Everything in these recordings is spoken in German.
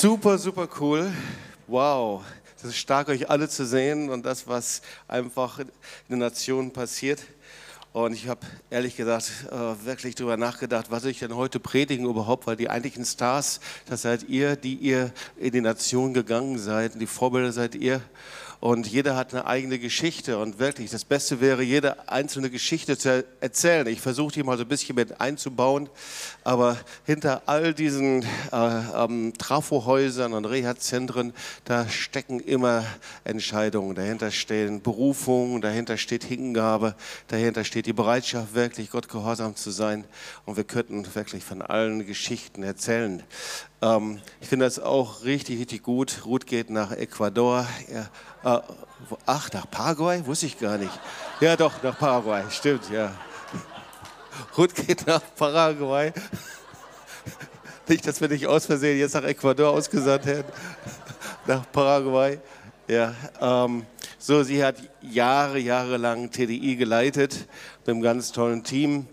Super, super cool. Wow. Es ist stark, euch alle zu sehen und das, was einfach in den Nationen passiert. Und ich habe ehrlich gesagt äh, wirklich darüber nachgedacht, was ich denn heute predigen überhaupt, weil die eigentlichen Stars, das seid ihr, die ihr in die Nation gegangen seid, die Vorbilder seid ihr und jeder hat eine eigene Geschichte und wirklich das Beste wäre, jede einzelne Geschichte zu erzählen. Ich versuche die mal so ein bisschen mit einzubauen, aber hinter all diesen äh, ähm, Trafohäusern und Reha-Zentren, da stecken immer Entscheidungen, dahinter stehen Berufungen, dahinter steht Hingabe, dahinter steht die Bereitschaft, wirklich Gott gehorsam zu sein und wir könnten wirklich von allen Geschichten erzählen. Ähm, ich finde das auch richtig, richtig gut. Ruth geht nach Ecuador. Ja, äh, ach, nach Paraguay? Wusste ich gar nicht. Ja, doch, nach Paraguay. Stimmt, ja. Ruth geht nach Paraguay. Nicht, dass wir nicht aus Versehen jetzt nach Ecuador ausgesandt hätten. Nach Paraguay. Ja, ähm, so, sie hat Jahre, Jahre lang TDI geleitet mit einem ganz tollen Team.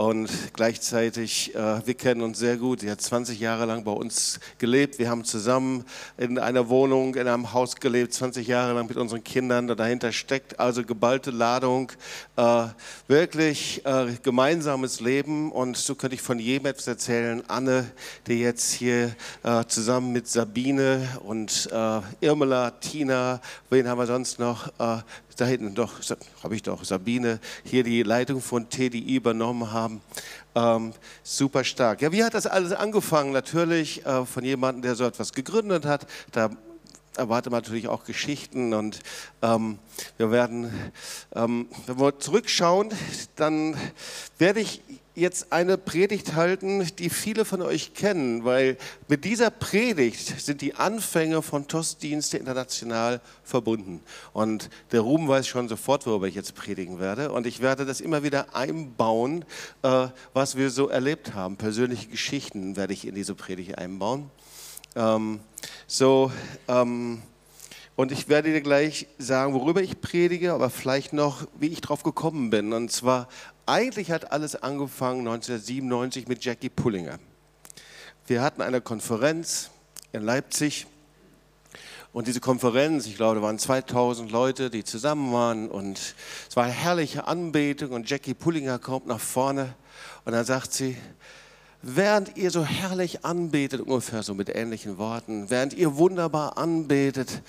Und gleichzeitig, äh, wir kennen uns sehr gut. Sie hat 20 Jahre lang bei uns gelebt. Wir haben zusammen in einer Wohnung, in einem Haus gelebt, 20 Jahre lang mit unseren Kindern. Dahinter steckt also geballte Ladung, äh, wirklich äh, gemeinsames Leben. Und so könnte ich von jedem etwas erzählen. Anne, die jetzt hier äh, zusammen mit Sabine und äh, Irmela, Tina, wen haben wir sonst noch? Da hinten doch, habe ich doch, Sabine, hier die Leitung von TDI übernommen haben. Ähm, super stark. Ja, wie hat das alles angefangen? Natürlich äh, von jemandem, der so etwas gegründet hat. Da erwartet man natürlich auch Geschichten und ähm, wir werden, ähm, wenn wir zurückschauen, dann werde ich jetzt eine Predigt halten, die viele von euch kennen, weil mit dieser Predigt sind die Anfänge von TOS-Dienste international verbunden. Und der Ruben weiß schon sofort, worüber ich jetzt predigen werde. Und ich werde das immer wieder einbauen, äh, was wir so erlebt haben. Persönliche Geschichten werde ich in diese Predigt einbauen. Ähm, so, ähm, und ich werde dir gleich sagen, worüber ich predige, aber vielleicht noch, wie ich drauf gekommen bin. Und zwar eigentlich hat alles angefangen 1997 mit Jackie Pullinger. Wir hatten eine Konferenz in Leipzig. Und diese Konferenz, ich glaube, da waren 2000 Leute, die zusammen waren. Und es war eine herrliche Anbetung. Und Jackie Pullinger kommt nach vorne. Und dann sagt sie, während ihr so herrlich anbetet, ungefähr so mit ähnlichen Worten, während ihr wunderbar anbetet,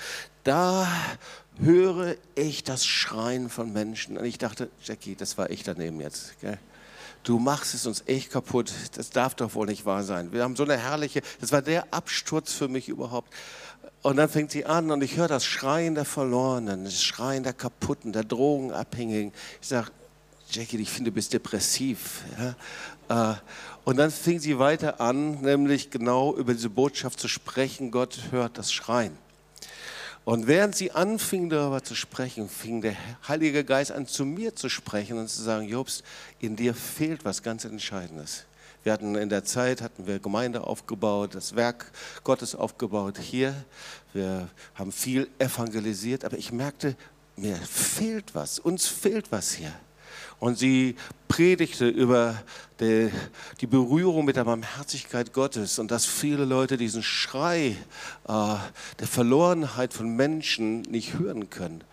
da höre ich das Schreien von Menschen. Und ich dachte, Jackie, das war ich daneben jetzt. Gell? Du machst es uns echt kaputt. Das darf doch wohl nicht wahr sein. Wir haben so eine herrliche, das war der Absturz für mich überhaupt. Und dann fängt sie an und ich höre das Schreien der Verlorenen, das Schreien der Kaputten, der Drogenabhängigen. Ich sage, Jackie, ich finde, du bist depressiv. Ja? Äh, und dann fing sie weiter an, nämlich genau über diese Botschaft zu sprechen, Gott hört das Schreien. Und während sie anfing darüber zu sprechen, fing der Heilige Geist an zu mir zu sprechen und zu sagen, Jobst, in dir fehlt was ganz Entscheidendes. Wir hatten in der Zeit, hatten wir Gemeinde aufgebaut, das Werk Gottes aufgebaut hier. Wir haben viel evangelisiert, aber ich merkte, mir fehlt was, uns fehlt was hier. Und sie predigte über die, die, Berührung mit der Barmherzigkeit Gottes und dass viele Leute diesen Schrei äh, der Verlorenheit von Menschen nicht hören können.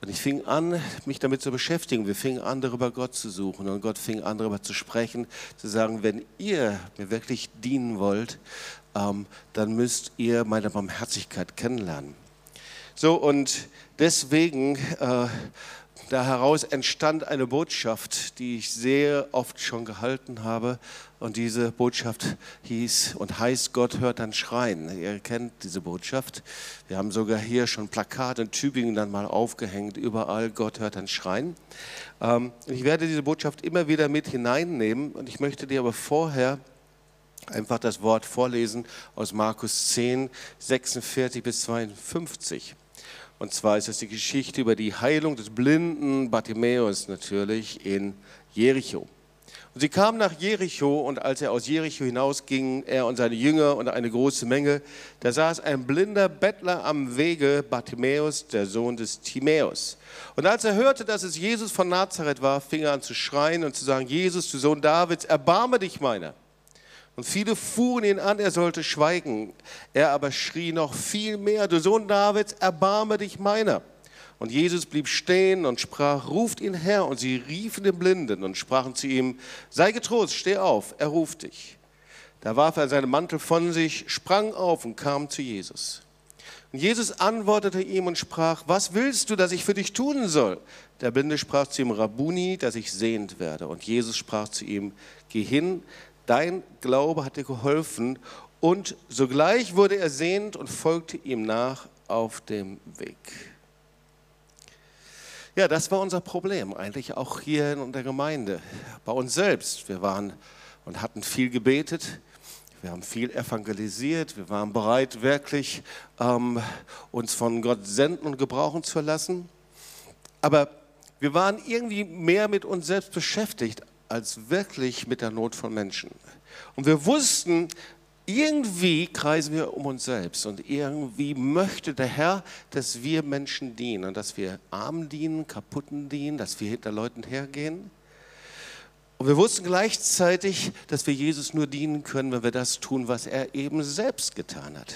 Und ich fing an, mich damit zu beschäftigen. Wir fingen an, darüber Gott zu suchen. Und Gott fing an, darüber zu sprechen, zu sagen, wenn ihr mir wirklich dienen wollt, ähm, dann müsst ihr meine Barmherzigkeit kennenlernen. So, und deswegen äh, da heraus entstand eine Botschaft, die ich sehr oft schon gehalten habe. Und diese Botschaft hieß und heißt, Gott hört dann schreien. Ihr kennt diese Botschaft. Wir haben sogar hier schon Plakate in Tübingen dann mal aufgehängt, überall, Gott hört dann schreien. Ähm, ich werde diese Botschaft immer wieder mit hineinnehmen und ich möchte dir aber vorher einfach das Wort vorlesen aus Markus 10, 46 bis 52. Und zwar ist es die Geschichte über die Heilung des blinden Bartimäus natürlich in Jericho. Und sie kamen nach Jericho und als er aus Jericho hinausging, er und seine Jünger und eine große Menge, da saß ein blinder Bettler am Wege, Bartimäus, der Sohn des Timäus. Und als er hörte, dass es Jesus von Nazareth war, fing er an zu schreien und zu sagen, Jesus, du Sohn Davids, erbarme dich meiner. Und viele fuhren ihn an, er sollte schweigen. Er aber schrie noch viel mehr, du Sohn Davids, erbarme dich meiner. Und Jesus blieb stehen und sprach, ruft ihn her. Und sie riefen den Blinden und sprachen zu ihm, sei getrost, steh auf, er ruft dich. Da warf er seinen Mantel von sich, sprang auf und kam zu Jesus. Und Jesus antwortete ihm und sprach, was willst du, dass ich für dich tun soll? Der Blinde sprach zu ihm, Rabuni, dass ich sehend werde. Und Jesus sprach zu ihm, geh hin, dein Glaube hat dir geholfen. Und sogleich wurde er sehend und folgte ihm nach auf dem Weg. Ja, das war unser Problem, eigentlich auch hier in der Gemeinde, bei uns selbst. Wir waren und hatten viel gebetet, wir haben viel evangelisiert, wir waren bereit, wirklich ähm, uns von Gott senden und gebrauchen zu lassen. Aber wir waren irgendwie mehr mit uns selbst beschäftigt, als wirklich mit der Not von Menschen. Und wir wussten, irgendwie kreisen wir um uns selbst und irgendwie möchte der Herr, dass wir Menschen dienen und dass wir Armen dienen, Kaputten dienen, dass wir hinter Leuten hergehen. Und wir wussten gleichzeitig, dass wir Jesus nur dienen können, wenn wir das tun, was er eben selbst getan hat.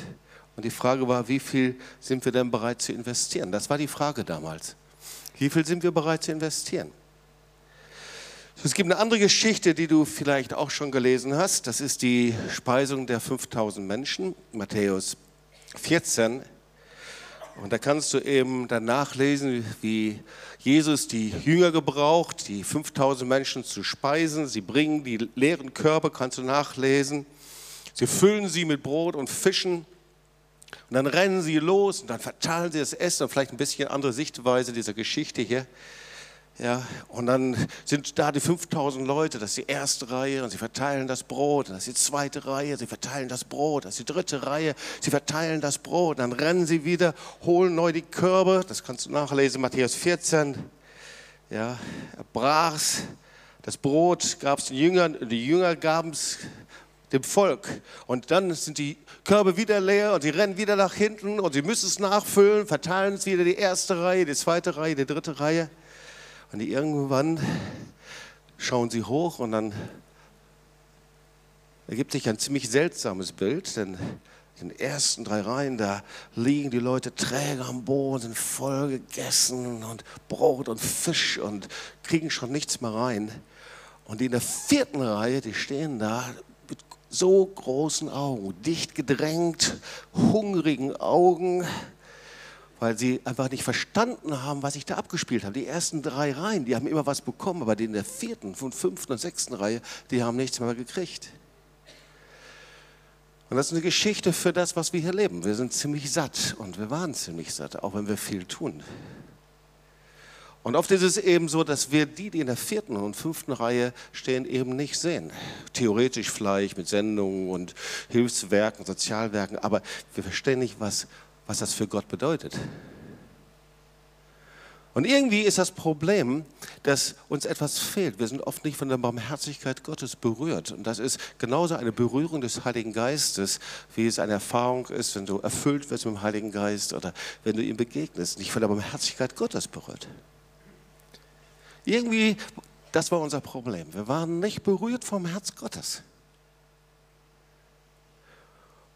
Und die Frage war, wie viel sind wir denn bereit zu investieren? Das war die Frage damals. Wie viel sind wir bereit zu investieren? Es gibt eine andere Geschichte, die du vielleicht auch schon gelesen hast. Das ist die Speisung der 5000 Menschen, Matthäus 14. Und da kannst du eben dann nachlesen, wie Jesus die Jünger gebraucht, die 5000 Menschen zu speisen. Sie bringen die leeren Körper, kannst du nachlesen. Sie füllen sie mit Brot und Fischen. Und dann rennen sie los und dann verteilen sie das Essen. Und vielleicht ein bisschen andere Sichtweise dieser Geschichte hier. Ja, und dann sind da die 5000 Leute, das ist die erste Reihe und sie verteilen das Brot, das ist die zweite Reihe, sie verteilen das Brot, das ist die dritte Reihe, sie verteilen das Brot, dann rennen sie wieder, holen neu die Körbe, das kannst du nachlesen, Matthäus 14. Ja, er brach's, das Brot gab es den Jüngern, die Jünger gaben es dem Volk. Und dann sind die Körbe wieder leer und sie rennen wieder nach hinten und sie müssen es nachfüllen, verteilen es wieder die erste Reihe, die zweite Reihe, die dritte Reihe. Und irgendwann schauen sie hoch und dann ergibt sich ein ziemlich seltsames Bild, denn in den ersten drei Reihen, da liegen die Leute träge am Boden, sind voll gegessen und Brot und Fisch und kriegen schon nichts mehr rein. Und die in der vierten Reihe, die stehen da mit so großen Augen, dicht gedrängt, hungrigen Augen weil sie einfach nicht verstanden haben, was sich da abgespielt hat. Die ersten drei Reihen, die haben immer was bekommen, aber die in der vierten, fünften und sechsten Reihe, die haben nichts mehr gekriegt. Und das ist eine Geschichte für das, was wir hier leben. Wir sind ziemlich satt und wir waren ziemlich satt, auch wenn wir viel tun. Und oft ist es eben so, dass wir die, die in der vierten und fünften Reihe stehen, eben nicht sehen. Theoretisch vielleicht mit Sendungen und Hilfswerken, Sozialwerken, aber wir verstehen nicht, was was das für Gott bedeutet. Und irgendwie ist das Problem, dass uns etwas fehlt. Wir sind oft nicht von der Barmherzigkeit Gottes berührt. Und das ist genauso eine Berührung des Heiligen Geistes, wie es eine Erfahrung ist, wenn du erfüllt wirst mit dem Heiligen Geist oder wenn du ihm begegnest, nicht von der Barmherzigkeit Gottes berührt. Irgendwie, das war unser Problem. Wir waren nicht berührt vom Herz Gottes.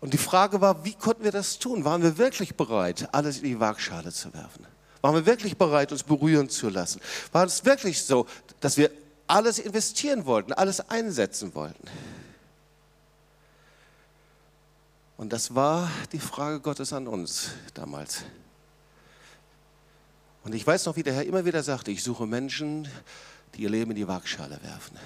Und die Frage war, wie konnten wir das tun? Waren wir wirklich bereit, alles in die Waagschale zu werfen? Waren wir wirklich bereit, uns berühren zu lassen? War es wirklich so, dass wir alles investieren wollten, alles einsetzen wollten? Und das war die Frage Gottes an uns damals. Und ich weiß noch, wie der Herr immer wieder sagte, ich suche Menschen, die ihr Leben in die Waagschale werfen.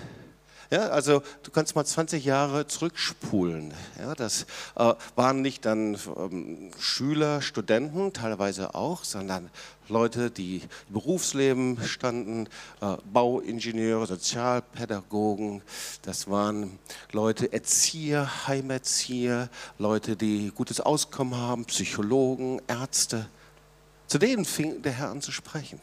Ja, also du kannst mal 20 Jahre zurückspulen. Ja, das äh, waren nicht dann ähm, Schüler, Studenten, teilweise auch, sondern Leute, die im Berufsleben standen, äh, Bauingenieure, Sozialpädagogen, das waren Leute, Erzieher, Heimerzieher, Leute, die gutes Auskommen haben, Psychologen, Ärzte. Zu denen fing der Herr an zu sprechen.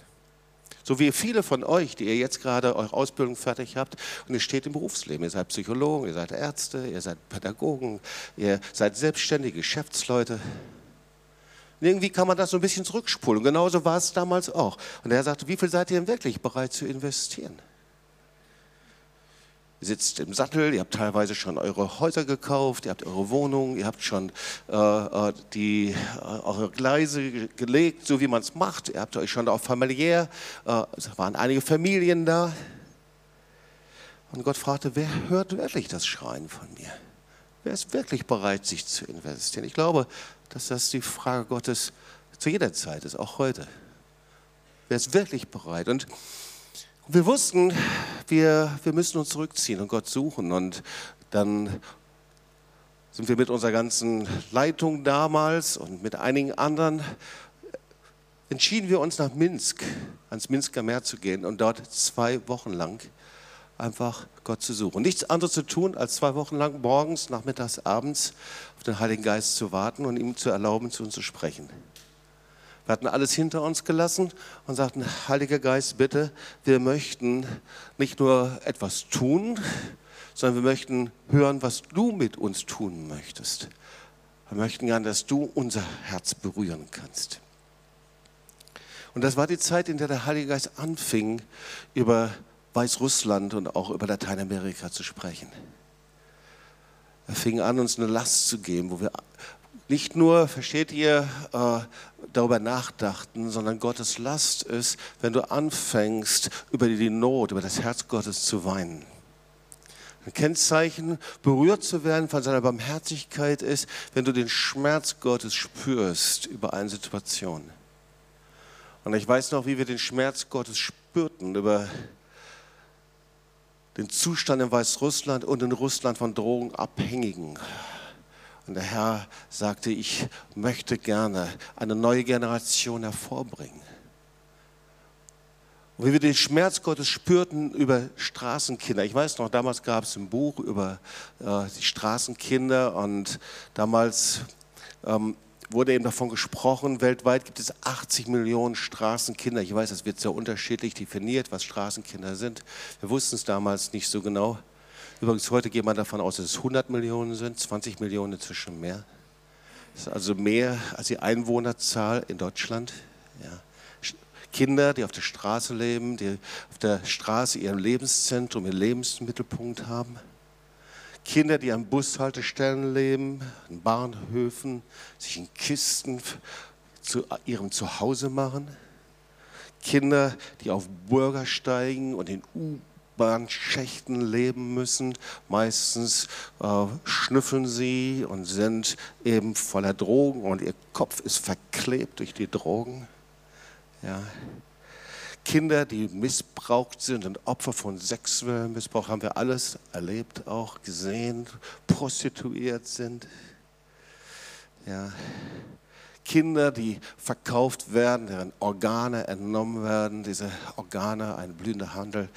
So wie viele von euch, die ihr jetzt gerade eure Ausbildung fertig habt und ihr steht im Berufsleben. Ihr seid Psychologen, ihr seid Ärzte, ihr seid Pädagogen, ihr seid selbstständige Geschäftsleute. Und irgendwie kann man das so ein bisschen zurückspulen. genauso war es damals auch. Und er sagte, wie viel seid ihr denn wirklich bereit zu investieren? Sitzt im Sattel, ihr habt teilweise schon eure Häuser gekauft, ihr habt eure Wohnungen, ihr habt schon äh, äh die, äh, eure Gleise gelegt, so wie man es macht. Ihr habt euch schon auch familiär, äh, es waren einige Familien da. Und Gott fragte, wer hört wirklich das Schreien von mir? Wer ist wirklich bereit, sich zu investieren? Ich glaube, dass das die Frage Gottes zu jeder Zeit ist, auch heute. Wer ist wirklich bereit? Und wir wussten, wir, wir müssen uns zurückziehen und Gott suchen. Und dann sind wir mit unserer ganzen Leitung damals und mit einigen anderen entschieden wir uns nach Minsk, ans Minsker Meer zu gehen und dort zwei Wochen lang einfach Gott zu suchen. Nichts anderes zu tun, als zwei Wochen lang morgens, nachmittags, abends auf den Heiligen Geist zu warten und ihm zu erlauben, zu uns zu sprechen. Wir hatten alles hinter uns gelassen und sagten, Heiliger Geist, bitte, wir möchten nicht nur etwas tun, sondern wir möchten hören, was du mit uns tun möchtest. Wir möchten gern, dass du unser Herz berühren kannst. Und das war die Zeit, in der der Heilige Geist anfing, über Weißrussland und auch über Lateinamerika zu sprechen. Er fing an, uns eine Last zu geben, wo wir nicht nur, versteht ihr, äh, darüber nachdachten, sondern Gottes Last ist, wenn du anfängst, über die Not, über das Herz Gottes zu weinen. Ein Kennzeichen, berührt zu werden von seiner Barmherzigkeit ist, wenn du den Schmerz Gottes spürst über eine Situation. Und ich weiß noch, wie wir den Schmerz Gottes spürten über den Zustand in Weißrussland und in Russland von Drogenabhängigen. Und der Herr sagte, ich möchte gerne eine neue Generation hervorbringen. Und wie wir den Schmerz Gottes spürten über Straßenkinder. Ich weiß noch, damals gab es ein Buch über äh, die Straßenkinder und damals ähm, wurde eben davon gesprochen, weltweit gibt es 80 Millionen Straßenkinder. Ich weiß, das wird sehr unterschiedlich definiert, was Straßenkinder sind. Wir wussten es damals nicht so genau. Übrigens, heute geht man davon aus, dass es 100 Millionen sind, 20 Millionen inzwischen mehr. Das ist also mehr als die Einwohnerzahl in Deutschland. Ja. Kinder, die auf der Straße leben, die auf der Straße ihren Lebenszentrum, ihren Lebensmittelpunkt haben. Kinder, die an Bushaltestellen leben, an Bahnhöfen, sich in Kisten zu ihrem Zuhause machen. Kinder, die auf Bürgersteigen und in U-Bahn-Schächten leben müssen. Meistens äh, schnüffeln sie und sind eben voller Drogen und ihr Kopf ist verklebt durch die Drogen. Ja. Kinder, die missbraucht sind und Opfer von sexuellem Missbrauch, haben wir alles erlebt, auch gesehen, prostituiert sind. Ja. Kinder, die verkauft werden, deren Organe entnommen werden, diese Organe, ein blühender Handel,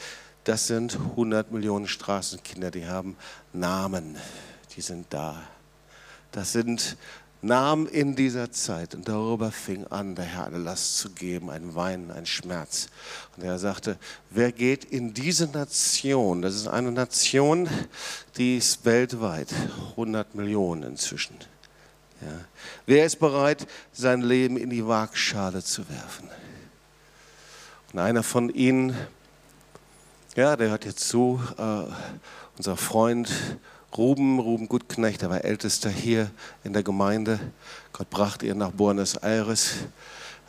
das sind 100 Millionen Straßenkinder, die haben Namen, die sind da. Das sind nahm in dieser Zeit, und darüber fing an, der Herr eine Last zu geben, ein Weinen, ein Schmerz. Und er sagte, wer geht in diese Nation, das ist eine Nation, die ist weltweit, 100 Millionen inzwischen. Ja. Wer ist bereit, sein Leben in die Waagschale zu werfen? Und einer von ihnen, ja, der hört jetzt zu, äh, unser Freund Ruben, Ruben Gutknecht, der war Ältester hier in der Gemeinde. Gott brachte ihn nach Buenos Aires.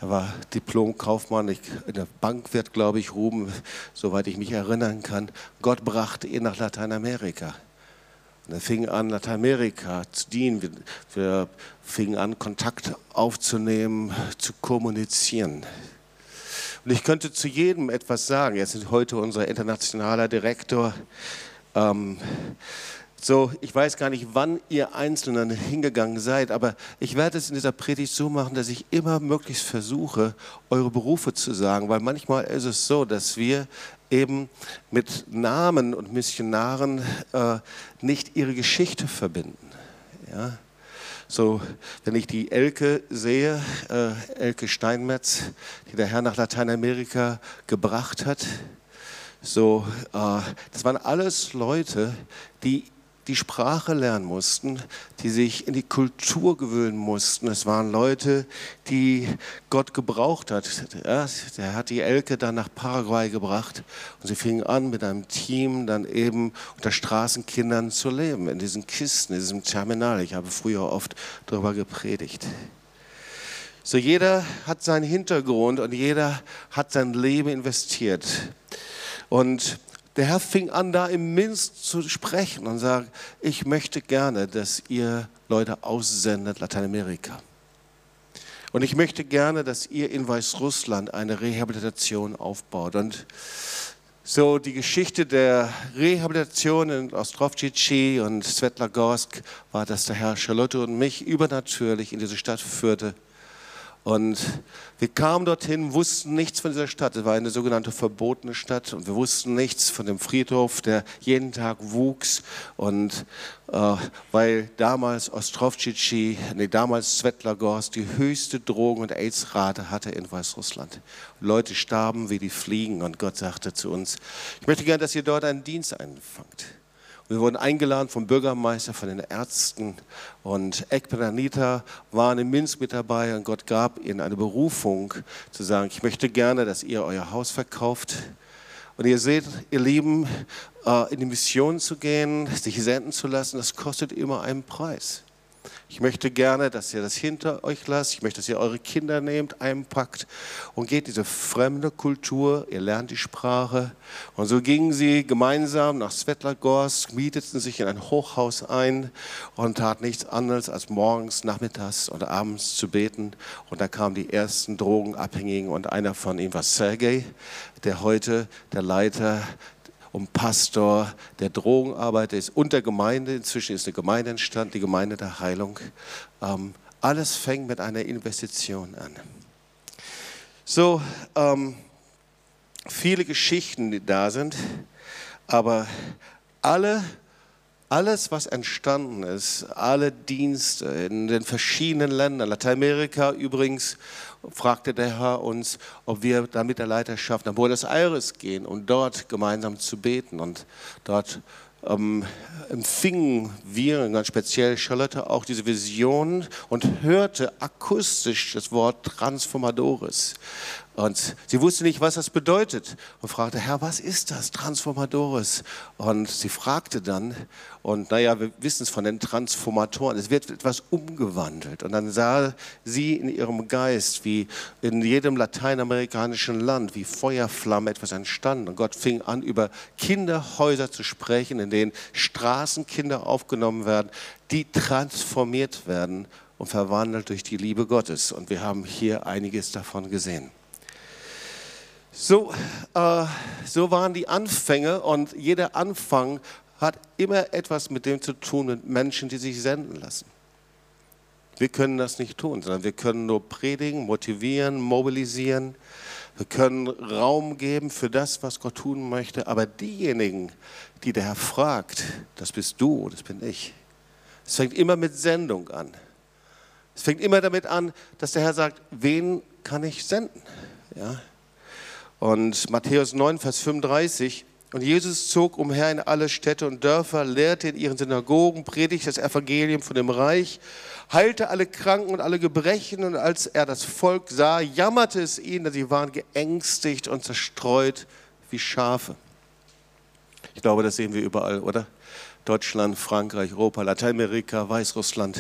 Er war Diplom-Kaufmann, in der Bankwirt, glaube ich, Ruben, soweit ich mich erinnern kann. Gott brachte ihn nach Lateinamerika. Und er fing an, Lateinamerika zu dienen. Wir fingen an, Kontakt aufzunehmen, zu kommunizieren. Und ich könnte zu jedem etwas sagen. Jetzt ist heute unser internationaler Direktor. Ähm, so, ich weiß gar nicht, wann ihr Einzelnen hingegangen seid, aber ich werde es in dieser Predigt so machen, dass ich immer möglichst versuche, eure Berufe zu sagen, weil manchmal ist es so, dass wir eben mit Namen und Missionaren äh, nicht ihre Geschichte verbinden. Ja? So, wenn ich die Elke sehe, äh, Elke Steinmetz, die der Herr nach Lateinamerika gebracht hat, so, äh, das waren alles Leute, die die Sprache lernen mussten, die sich in die Kultur gewöhnen mussten. Es waren Leute, die Gott gebraucht hat. Ja, der hat die Elke dann nach Paraguay gebracht und sie fingen an, mit einem Team dann eben unter Straßenkindern zu leben, in diesen Kisten, in diesem Terminal. Ich habe früher oft darüber gepredigt. So jeder hat seinen Hintergrund und jeder hat sein Leben investiert. Und der Herr fing an, da im Minsk zu sprechen und sagt, ich möchte gerne, dass ihr Leute aussendet, Lateinamerika. Und ich möchte gerne, dass ihr in Weißrussland eine Rehabilitation aufbaut. Und so die Geschichte der Rehabilitation in Ostrovcici und Svetlagorsk war, dass der Herr Charlotte und mich übernatürlich in diese Stadt führte und wir kamen dorthin, wussten nichts von dieser Stadt. Es war eine sogenannte verbotene Stadt und wir wussten nichts von dem Friedhof, der jeden Tag wuchs. Und äh, weil damals Ostrovcici, nee, damals Svetlagorsk die höchste Drogen- und AIDS-Rate hatte in Weißrussland. Leute starben wie die Fliegen und Gott sagte zu uns, ich möchte gerne, dass ihr dort einen Dienst einfangt. Wir wurden eingeladen vom Bürgermeister, von den Ärzten und Ekber Anita waren in Minsk mit dabei und Gott gab ihnen eine Berufung zu sagen, ich möchte gerne, dass ihr euer Haus verkauft. Und ihr seht, ihr Lieben, äh, in die Mission zu gehen, sich senden zu lassen, das kostet immer einen Preis. Ich möchte gerne, dass ihr das hinter euch lasst. Ich möchte, dass ihr eure Kinder nehmt, einpackt und geht diese fremde Kultur. Ihr lernt die Sprache. Und so gingen sie gemeinsam nach Svetlagorsk, mieteten sich in ein Hochhaus ein und taten nichts anderes als morgens, nachmittags und abends zu beten. Und da kamen die ersten Drogenabhängigen und einer von ihnen war Sergei, der heute der Leiter um Pastor der Drogenarbeit ist und der Gemeinde. Inzwischen ist eine Gemeinde entstanden, die Gemeinde der Heilung. Ähm, alles fängt mit einer Investition an. So, ähm, viele Geschichten, die da sind, aber alle alles, was entstanden ist, alle Dienste in den verschiedenen Ländern, Lateinamerika übrigens, fragte der Herr uns, ob wir da mit der Leiterschaft nach Buenos Aires gehen, um dort gemeinsam zu beten. Und dort ähm, empfingen wir, ganz speziell Charlotte, auch diese Vision und hörte akustisch das Wort Transformadores. Und sie wusste nicht, was das bedeutet und fragte, Herr, was ist das, Transformadores? Und sie fragte dann, und naja, wir wissen es von den Transformatoren, es wird etwas umgewandelt. Und dann sah sie in ihrem Geist, wie in jedem lateinamerikanischen Land, wie Feuerflamme etwas entstanden. Und Gott fing an, über Kinderhäuser zu sprechen, in denen Straßenkinder aufgenommen werden, die transformiert werden und verwandelt durch die Liebe Gottes. Und wir haben hier einiges davon gesehen. So, äh, so waren die Anfänge und jeder Anfang hat immer etwas mit dem zu tun, mit Menschen, die sich senden lassen. Wir können das nicht tun, sondern wir können nur predigen, motivieren, mobilisieren. Wir können Raum geben für das, was Gott tun möchte. Aber diejenigen, die der Herr fragt, das bist du, das bin ich. Es fängt immer mit Sendung an. Es fängt immer damit an, dass der Herr sagt, wen kann ich senden? Ja? Und Matthäus 9, Vers 35, und Jesus zog umher in alle Städte und Dörfer, lehrte in ihren Synagogen, predigte das Evangelium von dem Reich, heilte alle Kranken und alle Gebrechen. Und als er das Volk sah, jammerte es ihn, dass sie waren geängstigt und zerstreut wie Schafe. Ich glaube, das sehen wir überall, oder? Deutschland, Frankreich, Europa, Lateinamerika, Weißrussland.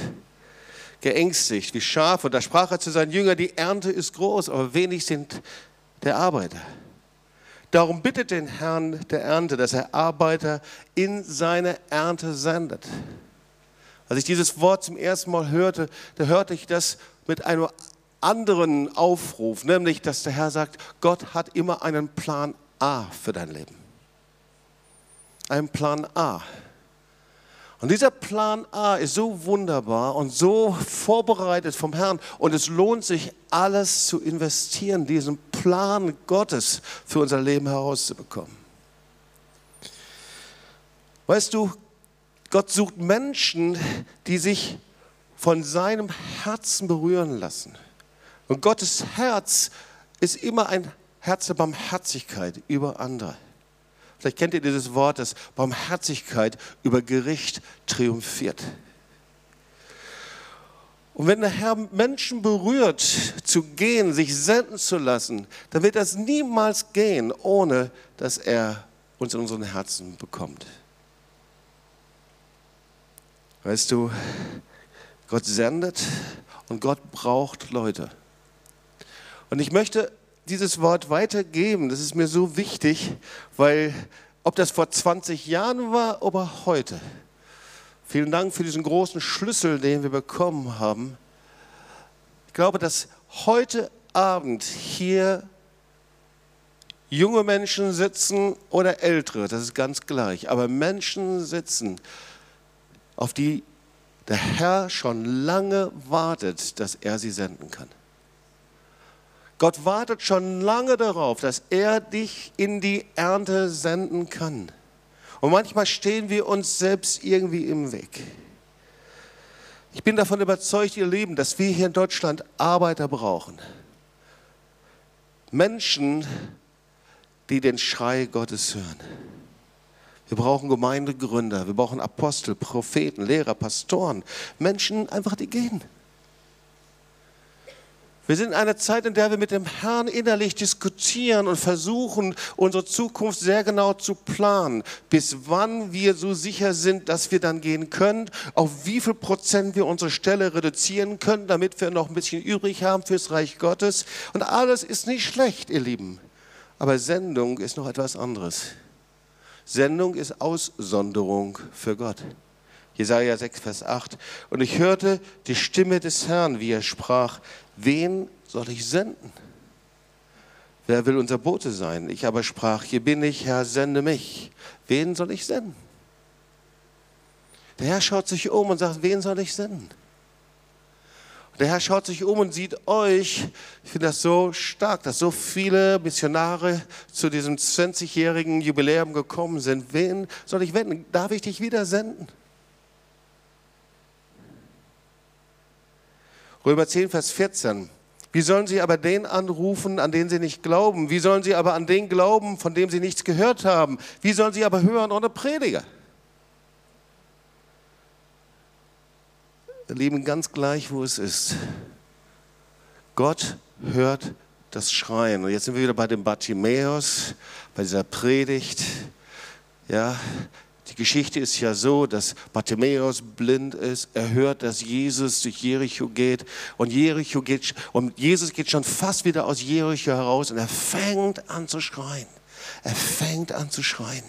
Geängstigt wie Schafe. Und da sprach er zu seinen Jüngern, die Ernte ist groß, aber wenig sind der Arbeiter. Darum bittet den Herrn der Ernte, dass er Arbeiter in seine Ernte sendet. Als ich dieses Wort zum ersten Mal hörte, da hörte ich das mit einem anderen Aufruf, nämlich dass der Herr sagt, Gott hat immer einen Plan A für dein Leben. Einen Plan A. Und dieser Plan A ist so wunderbar und so vorbereitet vom Herrn. Und es lohnt sich, alles zu investieren, diesen Plan Gottes für unser Leben herauszubekommen. Weißt du, Gott sucht Menschen, die sich von seinem Herzen berühren lassen. Und Gottes Herz ist immer ein Herz der Barmherzigkeit über andere. Vielleicht kennt ihr dieses Wort, dass Barmherzigkeit über Gericht triumphiert. Und wenn der Herr Menschen berührt, zu gehen, sich senden zu lassen, dann wird das niemals gehen, ohne dass er uns in unseren Herzen bekommt. Weißt du, Gott sendet und Gott braucht Leute. Und ich möchte dieses Wort weitergeben, das ist mir so wichtig, weil ob das vor 20 Jahren war oder heute, Vielen Dank für diesen großen Schlüssel, den wir bekommen haben. Ich glaube, dass heute Abend hier junge Menschen sitzen oder ältere, das ist ganz gleich, aber Menschen sitzen, auf die der Herr schon lange wartet, dass er sie senden kann. Gott wartet schon lange darauf, dass er dich in die Ernte senden kann. Und manchmal stehen wir uns selbst irgendwie im Weg. Ich bin davon überzeugt, ihr Lieben, dass wir hier in Deutschland Arbeiter brauchen. Menschen, die den Schrei Gottes hören. Wir brauchen Gemeindegründer, wir brauchen Apostel, Propheten, Lehrer, Pastoren, Menschen einfach, die gehen. Wir sind in einer Zeit, in der wir mit dem Herrn innerlich diskutieren und versuchen, unsere Zukunft sehr genau zu planen, bis wann wir so sicher sind, dass wir dann gehen können, auf wie viel Prozent wir unsere Stelle reduzieren können, damit wir noch ein bisschen übrig haben fürs Reich Gottes. Und alles ist nicht schlecht, ihr Lieben. Aber Sendung ist noch etwas anderes. Sendung ist Aussonderung für Gott. Jesaja 6, Vers 8. Und ich hörte die Stimme des Herrn, wie er sprach: Wen soll ich senden? Wer will unser Bote sein? Ich aber sprach: Hier bin ich, Herr, sende mich. Wen soll ich senden? Der Herr schaut sich um und sagt: Wen soll ich senden? Der Herr schaut sich um und sieht euch. Ich finde das so stark, dass so viele Missionare zu diesem 20-jährigen Jubiläum gekommen sind. Wen soll ich wenden? Darf ich dich wieder senden? Römer 10, Vers 14. Wie sollen sie aber den anrufen, an den sie nicht glauben? Wie sollen sie aber an den glauben, von dem sie nichts gehört haben? Wie sollen sie aber hören ohne Prediger? Wir lieben ganz gleich, wo es ist. Gott hört das Schreien. Und jetzt sind wir wieder bei dem Bartimäus, bei dieser Predigt. Ja, die Geschichte ist ja so, dass Bartimäus blind ist. Er hört, dass Jesus durch Jericho geht und Jericho geht und Jesus geht schon fast wieder aus Jericho heraus und er fängt an zu schreien. Er fängt an zu schreien.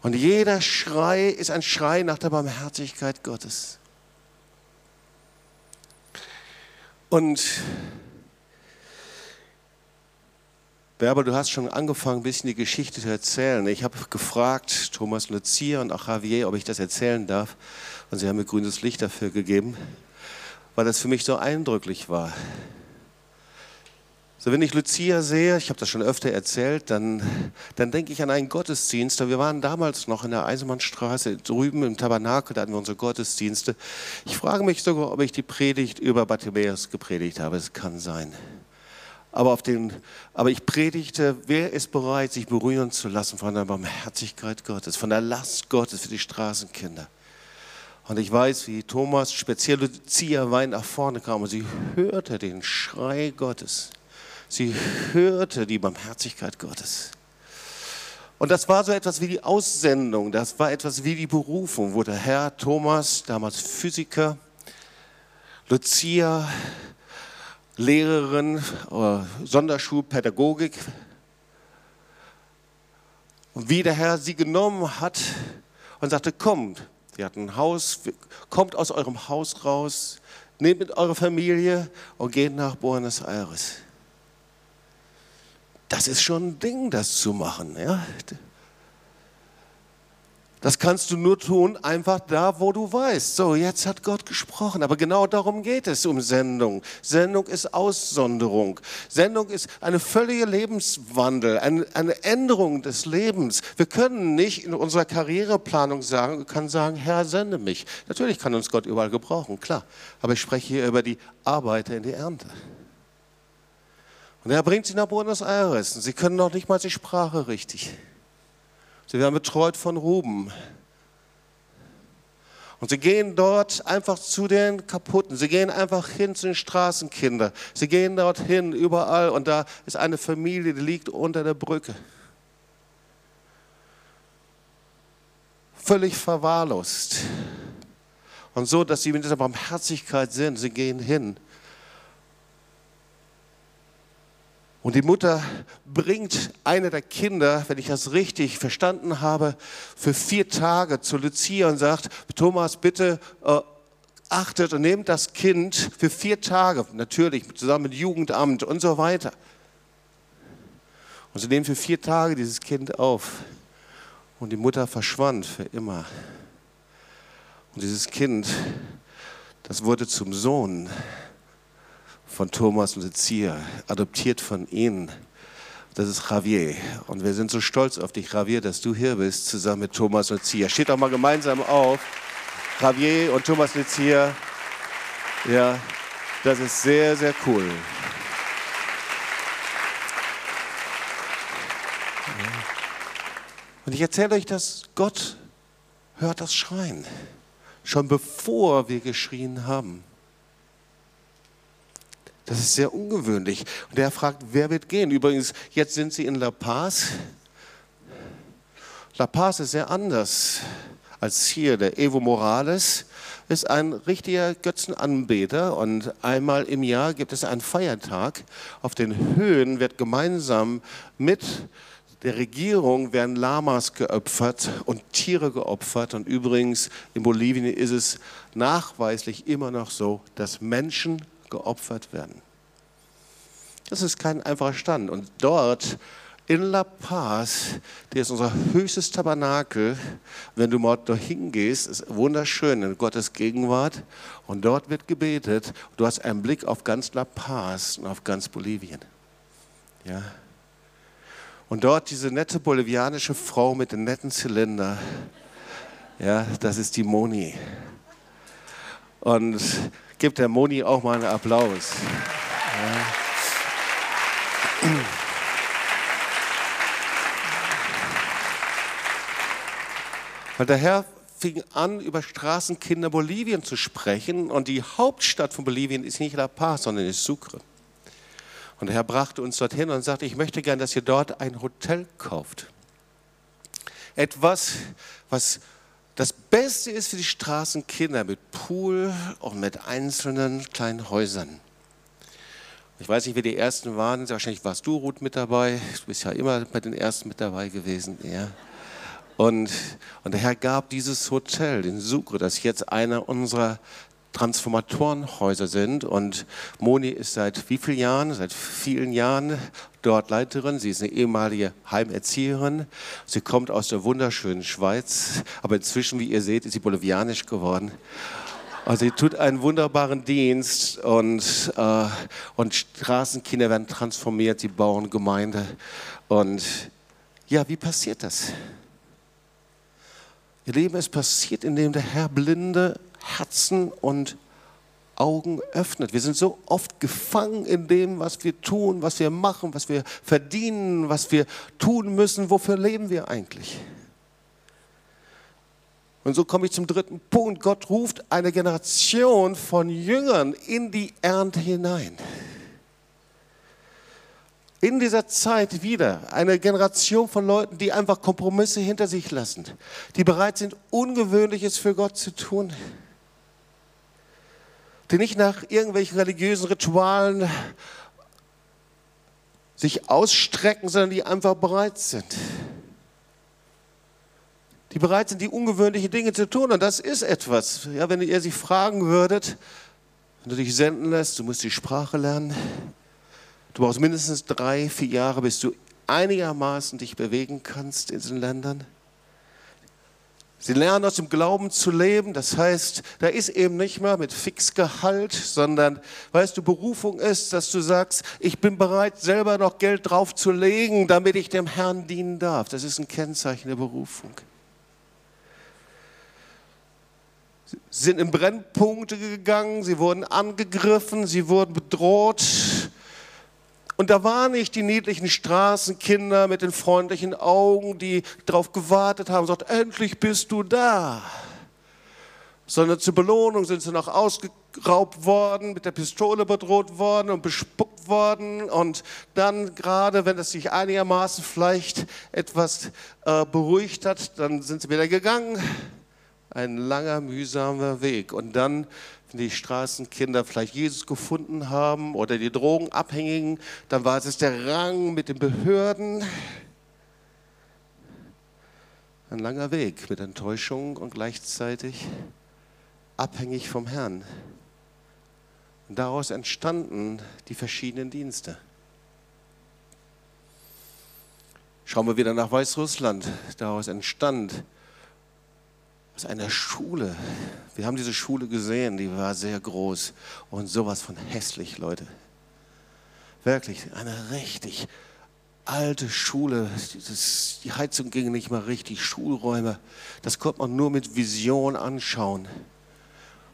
Und jeder Schrei ist ein Schrei nach der Barmherzigkeit Gottes. Und Werber, du hast schon angefangen, ein bisschen die Geschichte zu erzählen. Ich habe gefragt, Thomas Lucia und auch Javier, ob ich das erzählen darf. Und sie haben mir grünes Licht dafür gegeben, weil das für mich so eindrücklich war. So, wenn ich Lucia sehe, ich habe das schon öfter erzählt, dann, dann denke ich an einen Gottesdienst. Wir waren damals noch in der Eisenbahnstraße drüben im Tabernakel, da hatten wir unsere Gottesdienste. Ich frage mich sogar, ob ich die Predigt über Bartimäus gepredigt habe. Es kann sein aber, auf den, aber ich predigte, wer ist bereit, sich berühren zu lassen von der Barmherzigkeit Gottes, von der Last Gottes für die Straßenkinder. Und ich weiß, wie Thomas, speziell Lucia Wein nach vorne kam und sie hörte den Schrei Gottes. Sie hörte die Barmherzigkeit Gottes. Und das war so etwas wie die Aussendung, das war etwas wie die Berufung, wo der Herr Thomas, damals Physiker, Lucia, Lehrerin oder Sonderschulpädagogik. Und wie der Herr sie genommen hat und sagte, kommt, ihr habt ein Haus, kommt aus eurem Haus raus, nehmt mit eurer Familie und geht nach Buenos Aires. Das ist schon ein Ding, das zu machen. Ja? Das kannst du nur tun, einfach da, wo du weißt. So, jetzt hat Gott gesprochen. Aber genau darum geht es um Sendung. Sendung ist Aussonderung. Sendung ist eine völlige Lebenswandel, eine, eine Änderung des Lebens. Wir können nicht in unserer Karriereplanung sagen, wir können sagen, Herr, sende mich. Natürlich kann uns Gott überall gebrauchen, klar. Aber ich spreche hier über die Arbeiter in die Ernte. Und er bringt sie nach Buenos Aires. Und sie können noch nicht mal die Sprache richtig. Sie werden betreut von Ruben. Und sie gehen dort einfach zu den Kaputten. Sie gehen einfach hin zu den Straßenkindern. Sie gehen dorthin, überall. Und da ist eine Familie, die liegt unter der Brücke. Völlig verwahrlost. Und so, dass sie mit dieser Barmherzigkeit sind, sie gehen hin Und die Mutter bringt eine der Kinder, wenn ich das richtig verstanden habe, für vier Tage zu Lucia und sagt, Thomas, bitte äh, achtet und nehmt das Kind für vier Tage, natürlich zusammen mit Jugendamt und so weiter. Und sie nehmen für vier Tage dieses Kind auf. Und die Mutter verschwand für immer. Und dieses Kind, das wurde zum Sohn von Thomas und Lucia, adoptiert von ihnen. Das ist Javier. Und wir sind so stolz auf dich, Javier, dass du hier bist, zusammen mit Thomas und Lucia. Steht doch mal gemeinsam auf. Javier und Thomas Lucia. Ja, das ist sehr, sehr cool. Und ich erzähle euch, dass Gott hört das Schreien, schon bevor wir geschrien haben. Das ist sehr ungewöhnlich. Und er fragt, wer wird gehen? Übrigens, jetzt sind sie in La Paz. La Paz ist sehr anders als hier. Der Evo Morales ist ein richtiger Götzenanbeter und einmal im Jahr gibt es einen Feiertag. Auf den Höhen wird gemeinsam mit der Regierung werden Lamas geopfert und Tiere geopfert. Und übrigens in Bolivien ist es nachweislich immer noch so, dass Menschen geopfert werden. Das ist kein einfacher Stand. Und dort in La Paz, der ist unser höchstes Tabernakel. Wenn du mal dorthin gehst, ist wunderschön in Gottes Gegenwart. Und dort wird gebetet. Du hast einen Blick auf ganz La Paz und auf ganz Bolivien. Ja. Und dort diese nette bolivianische Frau mit dem netten Zylinder. Ja, das ist die Moni. Und Gebt der Moni auch mal einen Applaus. Ja. Weil der Herr fing an, über Straßenkinder Bolivien zu sprechen. Und die Hauptstadt von Bolivien ist nicht La Paz, sondern ist Sucre. Und der Herr brachte uns dorthin und sagte, ich möchte gern, dass ihr dort ein Hotel kauft. Etwas, was das Beste ist für die Straßenkinder mit Pool und mit einzelnen kleinen Häusern. Ich weiß nicht, wer die Ersten waren. Wahrscheinlich warst du, Ruth, mit dabei. Du bist ja immer bei den Ersten mit dabei gewesen. Ja. Und, und der Herr gab dieses Hotel, den Sucre, das jetzt einer unserer Transformatorenhäuser sind. Und Moni ist seit wie vielen Jahren? Seit vielen Jahren dort Leiterin. Sie ist eine ehemalige Heimerzieherin. Sie kommt aus der wunderschönen Schweiz, aber inzwischen, wie ihr seht, ist sie bolivianisch geworden. Also sie tut einen wunderbaren Dienst und, äh, und Straßenkinder werden transformiert, sie bauen Gemeinde. Und ja, wie passiert das? Ihr Leben, es passiert, indem der Herr blinde Herzen und Augen öffnet. Wir sind so oft gefangen in dem, was wir tun, was wir machen, was wir verdienen, was wir tun müssen. Wofür leben wir eigentlich? Und so komme ich zum dritten Punkt. Gott ruft eine Generation von Jüngern in die Ernte hinein. In dieser Zeit wieder eine Generation von Leuten, die einfach Kompromisse hinter sich lassen, die bereit sind, Ungewöhnliches für Gott zu tun die nicht nach irgendwelchen religiösen Ritualen sich ausstrecken, sondern die einfach bereit sind. Die bereit sind, die ungewöhnlichen Dinge zu tun. Und das ist etwas. Ja, wenn ihr sie fragen würdet, wenn du dich senden lässt, du musst die Sprache lernen. Du brauchst mindestens drei, vier Jahre, bis du einigermaßen dich bewegen kannst in diesen Ländern. Sie lernen aus dem Glauben zu leben. Das heißt, da ist eben nicht mehr mit Fixgehalt, sondern, weißt du, Berufung ist, dass du sagst, ich bin bereit, selber noch Geld draufzulegen, damit ich dem Herrn dienen darf. Das ist ein Kennzeichen der Berufung. Sie sind in Brennpunkte gegangen, sie wurden angegriffen, sie wurden bedroht. Und da waren nicht die niedlichen Straßenkinder mit den freundlichen Augen, die darauf gewartet haben, sagt, endlich bist du da. Sondern zur Belohnung sind sie noch ausgeraubt worden, mit der Pistole bedroht worden und bespuckt worden. Und dann gerade, wenn es sich einigermaßen vielleicht etwas äh, beruhigt hat, dann sind sie wieder gegangen. Ein langer, mühsamer Weg. Und dann die Straßenkinder vielleicht Jesus gefunden haben oder die Drogenabhängigen, dann war es der Rang mit den Behörden. Ein langer Weg mit Enttäuschung und gleichzeitig abhängig vom Herrn. Und daraus entstanden die verschiedenen Dienste. Schauen wir wieder nach Weißrussland. Daraus entstand aus einer Schule. Wir haben diese Schule gesehen, die war sehr groß und sowas von hässlich, Leute. Wirklich, eine richtig alte Schule. Das, die Heizung ging nicht mal richtig, Schulräume. Das konnte man nur mit Vision anschauen.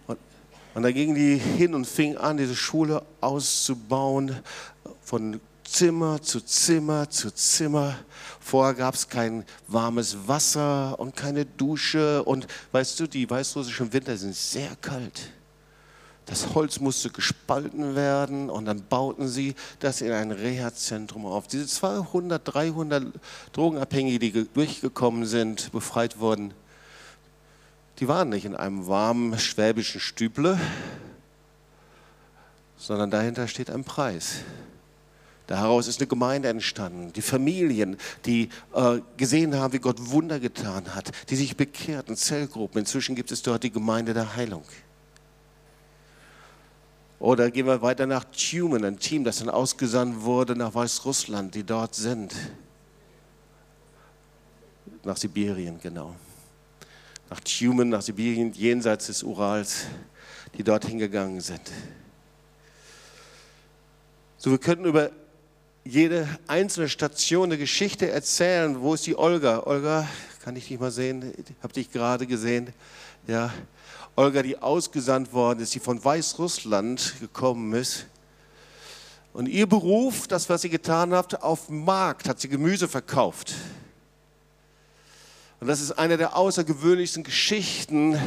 Und, und da gingen die hin und fingen an, diese Schule auszubauen von Zimmer zu Zimmer zu Zimmer. Vorher gab es kein warmes Wasser und keine Dusche. Und weißt du, die weißrussischen Winter sind sehr kalt. Das Holz musste gespalten werden und dann bauten sie das in ein Reha-Zentrum auf. Diese 200, 300 Drogenabhängige, die durchgekommen sind, befreit wurden, die waren nicht in einem warmen schwäbischen Stüble, sondern dahinter steht ein Preis. Daraus ist eine Gemeinde entstanden. Die Familien, die äh, gesehen haben, wie Gott Wunder getan hat, die sich bekehrten, Zellgruppen. Inzwischen gibt es dort die Gemeinde der Heilung. Oder gehen wir weiter nach Tumen, ein Team, das dann ausgesandt wurde nach Weißrussland, die dort sind. Nach Sibirien, genau. Nach Tumen, nach Sibirien, jenseits des Urals, die dort hingegangen sind. So, wir könnten über jede einzelne Station eine Geschichte erzählen. Wo ist die Olga? Olga, kann ich dich mal sehen? Hab dich gerade gesehen. Ja, Olga, die ausgesandt worden ist, die von Weißrussland gekommen ist. Und ihr Beruf, das, was sie getan hat, auf dem Markt hat sie Gemüse verkauft. Und das ist eine der außergewöhnlichsten Geschichten,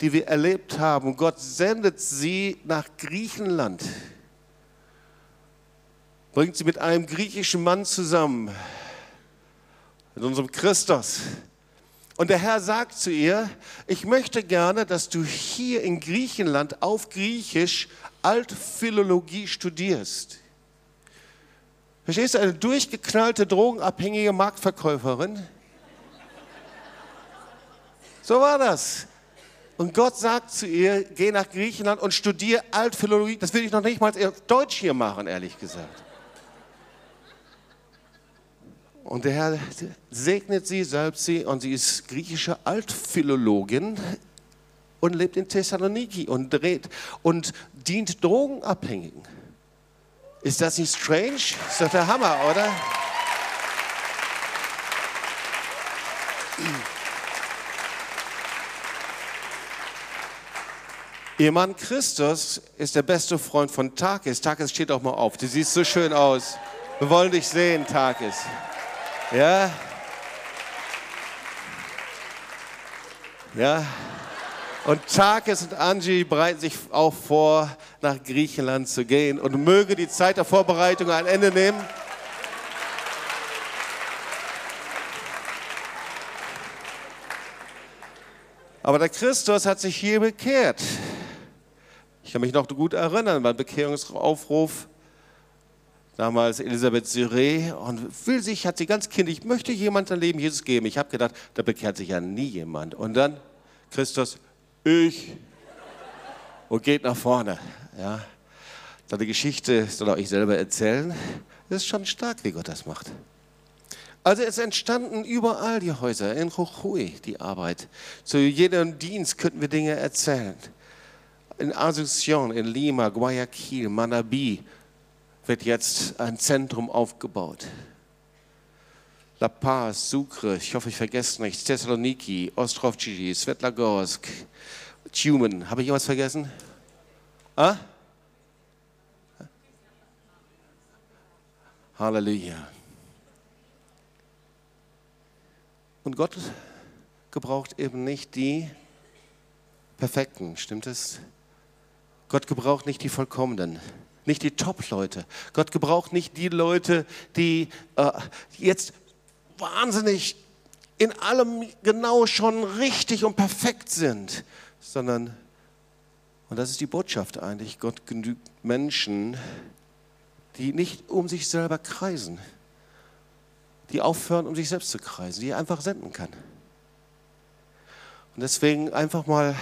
die wir erlebt haben. Und Gott sendet sie nach Griechenland bringt sie mit einem griechischen Mann zusammen, mit unserem Christus. Und der Herr sagt zu ihr, ich möchte gerne, dass du hier in Griechenland auf Griechisch Altphilologie studierst. Verstehst du, eine durchgeknallte, drogenabhängige Marktverkäuferin? So war das. Und Gott sagt zu ihr, geh nach Griechenland und studier Altphilologie. Das will ich noch nicht mal auf Deutsch hier machen, ehrlich gesagt. Und der Herr segnet sie, salbt sie und sie ist griechische Altphilologin und lebt in Thessaloniki und dreht und dient Drogenabhängigen. Ist das nicht strange? Ist doch der Hammer, oder? Ihr Mann Christus ist der beste Freund von Takis. Takis steht auch mal auf. Du siehst so schön aus. Wir wollen dich sehen, Takis. Ja. Ja. Und Takis und Angie bereiten sich auch vor, nach Griechenland zu gehen. Und möge die Zeit der Vorbereitung ein Ende nehmen. Aber der Christus hat sich hier bekehrt. Ich kann mich noch gut erinnern, beim Bekehrungsaufruf damals Elisabeth Siré und will sich, hat sie ganz kindlich, ich möchte jemand sein Leben Jesus geben. Ich habe gedacht, da bekehrt sich ja nie jemand. Und dann Christus, ich und geht nach vorne. Ja. Seine Geschichte soll er euch selber erzählen. Das ist schon stark, wie Gott das macht. Also es entstanden überall die Häuser, in Jujuy die Arbeit. Zu jedem Dienst könnten wir Dinge erzählen. In Asunción, in Lima, Guayaquil, Manabí, wird jetzt ein Zentrum aufgebaut. La Paz, Sucre, ich hoffe, ich vergesse nichts, Thessaloniki, Ostrovci, Svetlagorsk, Tumen. Habe ich jemals vergessen? Ah? Halleluja. Und Gott gebraucht eben nicht die Perfekten, stimmt es? Gott gebraucht nicht die Vollkommenen, nicht die Top-Leute. Gott gebraucht nicht die Leute, die äh, jetzt wahnsinnig in allem genau schon richtig und perfekt sind, sondern, und das ist die Botschaft eigentlich, Gott genügt Menschen, die nicht um sich selber kreisen, die aufhören, um sich selbst zu kreisen, die er einfach senden kann. Und deswegen einfach mal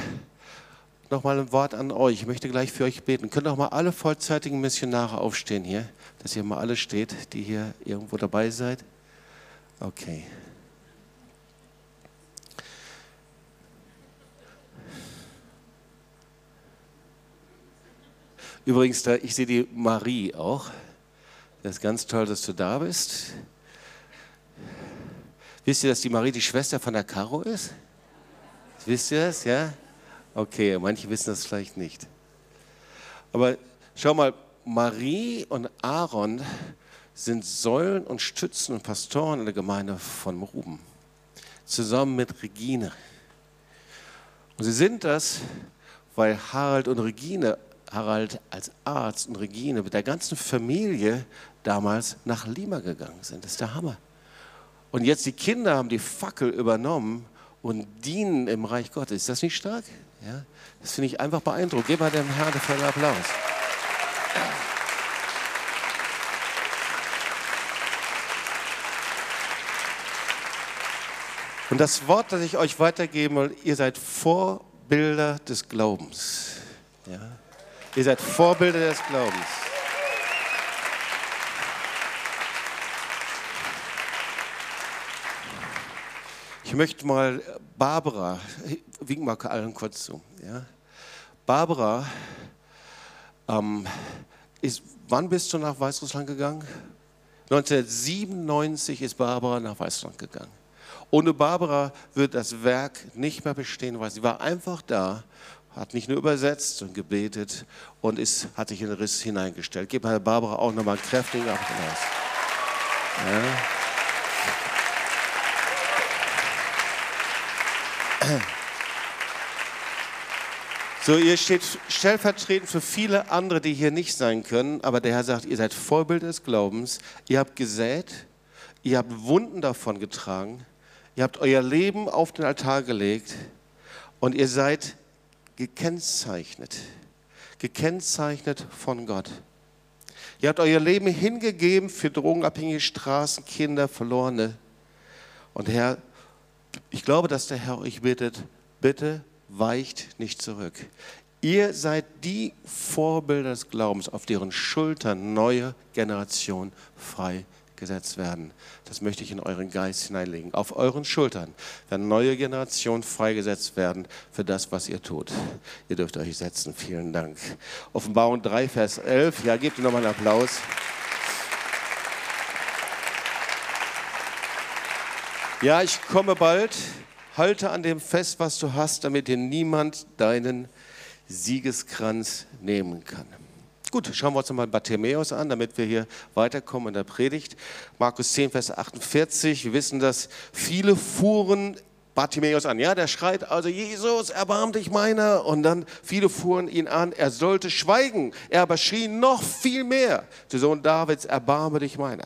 nochmal ein Wort an euch. Ich möchte gleich für euch beten. Könnt auch mal alle vollzeitigen Missionare aufstehen hier, dass ihr mal alle steht, die hier irgendwo dabei seid. Okay. Übrigens, da, ich sehe die Marie auch. Das ist ganz toll, dass du da bist. Wisst ihr, dass die Marie die Schwester von der Caro ist? Wisst ihr das, ja? Okay, manche wissen das vielleicht nicht. Aber schau mal, Marie und Aaron sind Säulen und Stützen und Pastoren in der Gemeinde von Ruben, zusammen mit Regine. Und sie sind das, weil Harald und Regine Harald als Arzt und Regine mit der ganzen Familie damals nach Lima gegangen sind. Das ist der Hammer. Und jetzt die Kinder haben die Fackel übernommen und dienen im Reich Gottes. Ist das nicht stark? Ja? Das finde ich einfach beeindruckend. Gib mal dem Herrn einen Applaus. Und das Wort, das ich euch weitergeben will, ihr seid Vorbilder des Glaubens. Ja? Ihr seid Vorbilder des Glaubens. Ich möchte mal Barbara, wink mal allen kurz zu. Ja? Barbara, ähm, ist, wann bist du nach Weißrussland gegangen? 1997 ist Barbara nach Weißrussland gegangen. Ohne Barbara wird das Werk nicht mehr bestehen, weil sie war einfach da hat nicht nur übersetzt und gebetet und ist, hat sich in den Riss hineingestellt. Gib Herr Barbara auch nochmal einen kräftigen Applaus. Ja. So, ihr steht stellvertretend für viele andere, die hier nicht sein können, aber der Herr sagt, ihr seid Vorbild des Glaubens, ihr habt gesät, ihr habt Wunden davon getragen, ihr habt euer Leben auf den Altar gelegt und ihr seid gekennzeichnet, gekennzeichnet von Gott. Ihr habt euer Leben hingegeben für drogenabhängige Straßenkinder, Verlorene. Und Herr, ich glaube, dass der Herr euch bittet, bitte weicht nicht zurück. Ihr seid die Vorbilder des Glaubens, auf deren Schultern neue Generationen frei gesetzt werden. Das möchte ich in euren Geist hineinlegen. Auf euren Schultern werden neue Generationen freigesetzt werden für das, was ihr tut. Ihr dürft euch setzen. Vielen Dank. Offenbarung 3, Vers 11. Ja, gebt ihr nochmal einen Applaus. Ja, ich komme bald. Halte an dem fest, was du hast, damit dir niemand deinen Siegeskranz nehmen kann. Gut, schauen wir uns nochmal Bartimäus an, damit wir hier weiterkommen in der Predigt. Markus 10, Vers 48. Wir wissen, dass viele fuhren Bartimäus an. Ja, der schreit also, Jesus, erbarm dich meiner. Und dann viele fuhren ihn an, er sollte schweigen. Er aber schrie noch viel mehr, der Sohn Davids, erbarme dich meiner.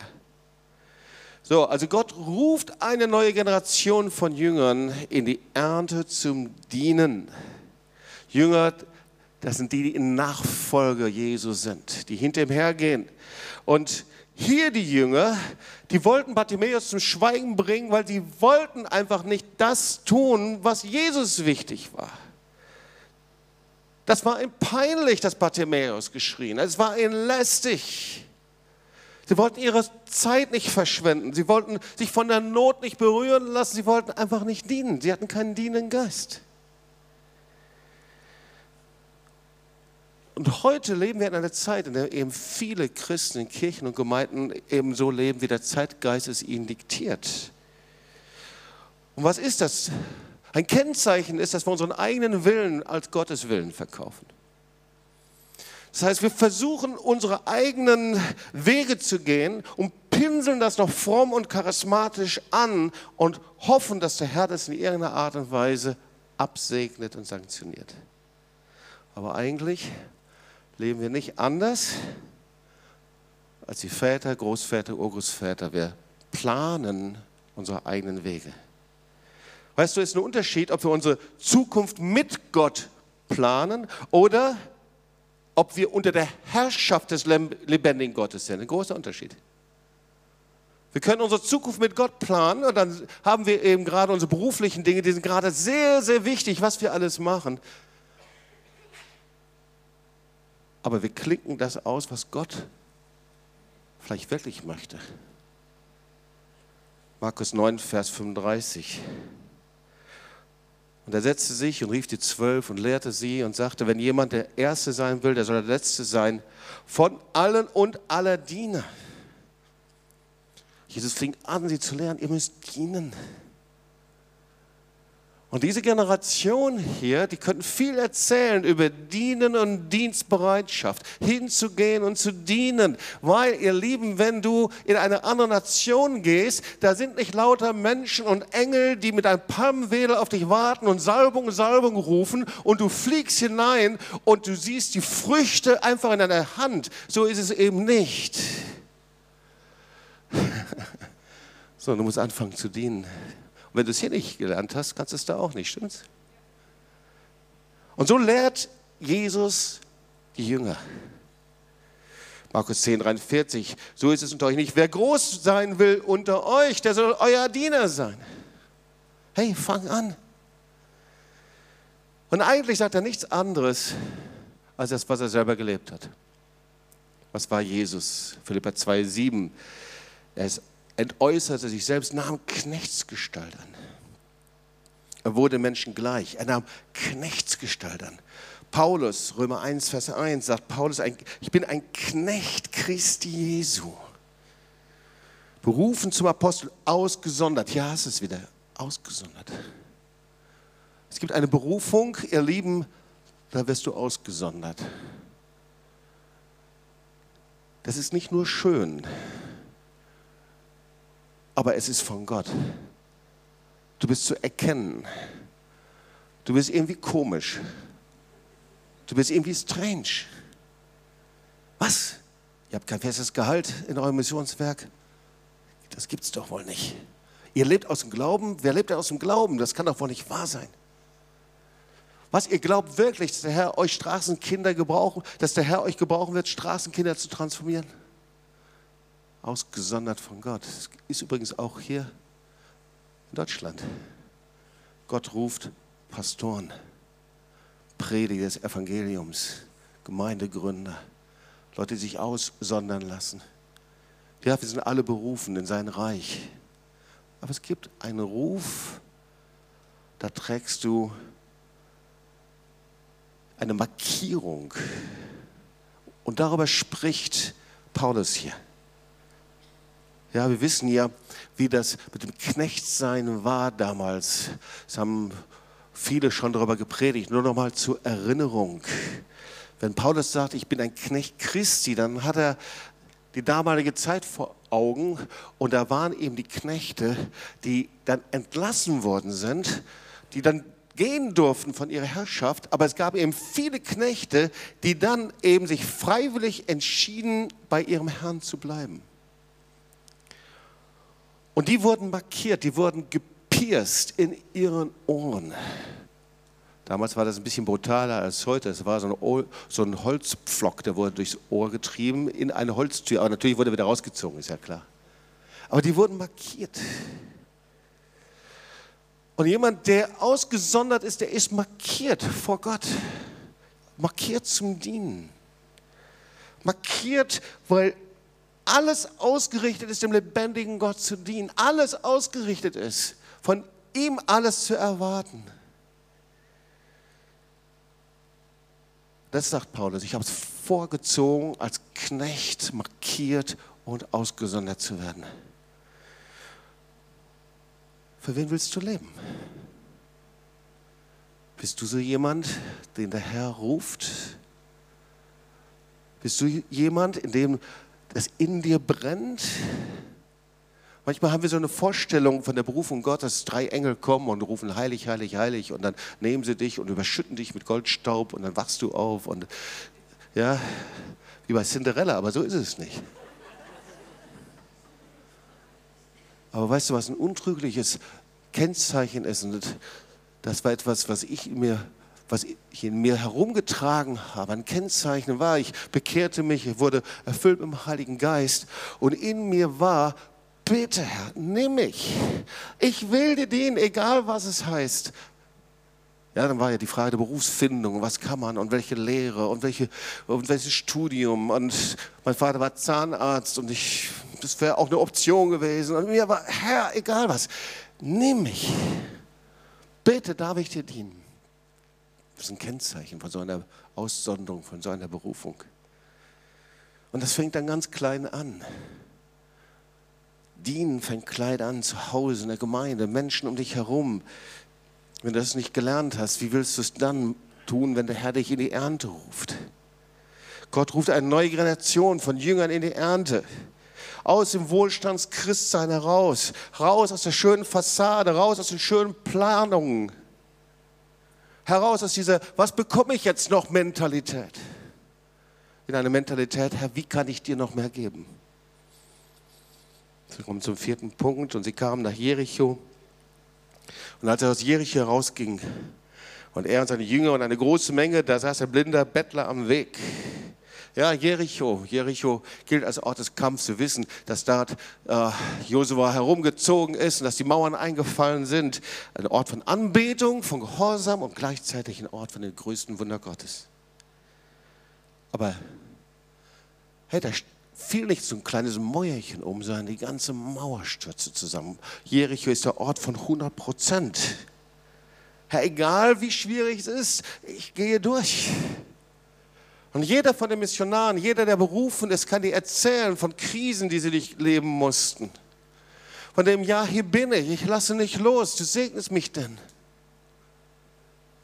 So, also Gott ruft eine neue Generation von Jüngern in die Ernte zum Dienen. Jünger das sind die, die in Nachfolge Jesu sind, die hinter ihm hergehen. Und hier die Jünger, die wollten Bartimäus zum Schweigen bringen, weil sie wollten einfach nicht das tun, was Jesus wichtig war. Das war ihm peinlich, dass Bartimäus geschrien. Es war ihnen lästig. Sie wollten ihre Zeit nicht verschwenden. Sie wollten sich von der Not nicht berühren lassen. Sie wollten einfach nicht dienen. Sie hatten keinen dienenden Geist. Und heute leben wir in einer Zeit, in der eben viele Christen in Kirchen und Gemeinden eben so leben, wie der Zeitgeist es ihnen diktiert. Und was ist das? Ein Kennzeichen ist, dass wir unseren eigenen Willen als Gottes Willen verkaufen. Das heißt, wir versuchen unsere eigenen Wege zu gehen und pinseln das noch fromm und charismatisch an und hoffen, dass der Herr das in irgendeiner Art und Weise absegnet und sanktioniert. Aber eigentlich leben wir nicht anders als die Väter, Großväter, Urgroßväter. Wir planen unsere eigenen Wege. Weißt du, es ist ein Unterschied, ob wir unsere Zukunft mit Gott planen oder ob wir unter der Herrschaft des lebendigen Gottes sind. Ein großer Unterschied. Wir können unsere Zukunft mit Gott planen und dann haben wir eben gerade unsere beruflichen Dinge, die sind gerade sehr, sehr wichtig, was wir alles machen. Aber wir klicken das aus, was Gott vielleicht wirklich möchte. Markus 9, Vers 35. Und er setzte sich und rief die Zwölf und lehrte sie und sagte, wenn jemand der Erste sein will, der soll der Letzte sein, von allen und aller Diener. Jesus fing an, sie zu lernen, ihr müsst dienen. Und diese Generation hier, die könnten viel erzählen über Dienen und Dienstbereitschaft, hinzugehen und zu dienen. Weil, ihr Lieben, wenn du in eine andere Nation gehst, da sind nicht lauter Menschen und Engel, die mit einem Palmwedel auf dich warten und Salbung, Salbung rufen und du fliegst hinein und du siehst die Früchte einfach in deiner Hand. So ist es eben nicht. Sondern du musst anfangen zu dienen wenn du es hier nicht gelernt hast, kannst du es da auch nicht, stimmt's? Und so lehrt Jesus die Jünger. Markus 10, 43, so ist es unter euch nicht. Wer groß sein will unter euch, der soll euer Diener sein. Hey, fang an. Und eigentlich sagt er nichts anderes als das, was er selber gelebt hat. Was war Jesus? Philippa 2, 7. Er ist entäußerte sich selbst, nahm Knechtsgestalt an. Er wurde Menschen gleich. Er nahm Knechtsgestalt an. Paulus, Römer 1, Vers 1, sagt Paulus, ich bin ein Knecht Christi Jesu. Berufen zum Apostel, ausgesondert. Ja, es ist wieder ausgesondert. Es gibt eine Berufung, ihr Lieben, da wirst du ausgesondert. Das ist nicht nur schön, aber es ist von Gott. Du bist zu erkennen. Du bist irgendwie komisch. Du bist irgendwie strange. Was? Ihr habt kein festes Gehalt in eurem Missionswerk? Das gibt's doch wohl nicht. Ihr lebt aus dem Glauben. Wer lebt denn aus dem Glauben? Das kann doch wohl nicht wahr sein. Was, ihr glaubt wirklich, dass der Herr euch Straßenkinder gebrauchen, dass der Herr euch gebrauchen wird, Straßenkinder zu transformieren? Ausgesondert von Gott. Das ist übrigens auch hier in Deutschland. Gott ruft Pastoren, Prediger des Evangeliums, Gemeindegründer, Leute, die sich aussondern lassen. Ja, wir sind alle berufen in sein Reich. Aber es gibt einen Ruf, da trägst du eine Markierung. Und darüber spricht Paulus hier. Ja, wir wissen ja, wie das mit dem Knechtsein war damals. Es haben viele schon darüber gepredigt. Nur noch mal zur Erinnerung. Wenn Paulus sagt, ich bin ein Knecht Christi, dann hat er die damalige Zeit vor Augen und da waren eben die Knechte, die dann entlassen worden sind, die dann gehen durften von ihrer Herrschaft, aber es gab eben viele Knechte, die dann eben sich freiwillig entschieden, bei ihrem Herrn zu bleiben. Und die wurden markiert, die wurden gepierst in ihren Ohren. Damals war das ein bisschen brutaler als heute. Es war so ein, so ein Holzpflock, der wurde durchs Ohr getrieben in eine Holztür. Aber natürlich wurde er wieder rausgezogen, ist ja klar. Aber die wurden markiert. Und jemand, der ausgesondert ist, der ist markiert vor Gott. Markiert zum Dienen. Markiert, weil alles ausgerichtet ist, dem lebendigen Gott zu dienen, alles ausgerichtet ist, von ihm alles zu erwarten. Das sagt Paulus, ich habe es vorgezogen, als Knecht markiert und ausgesondert zu werden. Für wen willst du leben? Bist du so jemand, den der Herr ruft, Bist du jemand, in dem das in dir brennt? Manchmal haben wir so eine Vorstellung von der Berufung Gottes, drei Engel kommen und rufen heilig, heilig, heilig und dann nehmen sie dich und überschütten dich mit Goldstaub und dann wachst du auf und ja, wie bei Cinderella, aber so ist es nicht. Aber weißt du, was ein untrügliches Kennzeichen ist? Und das war etwas, was ich mir was ich in mir herumgetragen habe, ein Kennzeichen war, ich bekehrte mich, ich wurde erfüllt mit dem Heiligen Geist und in mir war, bitte Herr, nimm mich, ich will dir dienen, egal was es heißt. Ja, dann war ja die Frage der Berufsfindung, was kann man und welche Lehre und, welche, und welches Studium. Und mein Vater war Zahnarzt und ich, das wäre auch eine Option gewesen. Und mir war, Herr, egal was, nimm mich. Bitte darf ich dir dienen. Das ist ein Kennzeichen von so einer Aussonderung, von so einer Berufung. Und das fängt dann ganz klein an. Dienen fängt klein an, zu Hause, in der Gemeinde, Menschen um dich herum. Wenn du das nicht gelernt hast, wie willst du es dann tun, wenn der Herr dich in die Ernte ruft? Gott ruft eine neue Generation von Jüngern in die Ernte. Aus dem Wohlstandschristsein heraus, raus aus der schönen Fassade, raus aus den schönen Planungen, heraus aus dieser, was bekomme ich jetzt noch Mentalität? In eine Mentalität, Herr, wie kann ich dir noch mehr geben? Sie kommen zum vierten Punkt und sie kamen nach Jericho. Und als er aus Jericho herausging und er und seine Jünger und eine große Menge, da saß ein blinder Bettler am Weg. Ja, Jericho. Jericho gilt als Ort des Kampfs. Wir wissen, dass dort äh, Josua herumgezogen ist und dass die Mauern eingefallen sind. Ein Ort von Anbetung, von Gehorsam und gleichzeitig ein Ort von den größten Wunder Gottes. Aber hey, da fiel nicht so ein kleines Mäuerchen um, sondern die ganze Mauer stürzte zusammen. Jericho ist der Ort von 100 Prozent. Herr, egal wie schwierig es ist, ich gehe durch. Und jeder von den Missionaren, jeder, der berufen ist, kann dir erzählen von Krisen, die sie durchleben mussten. Von dem, ja, hier bin ich, ich lasse nicht los, du segnest mich denn.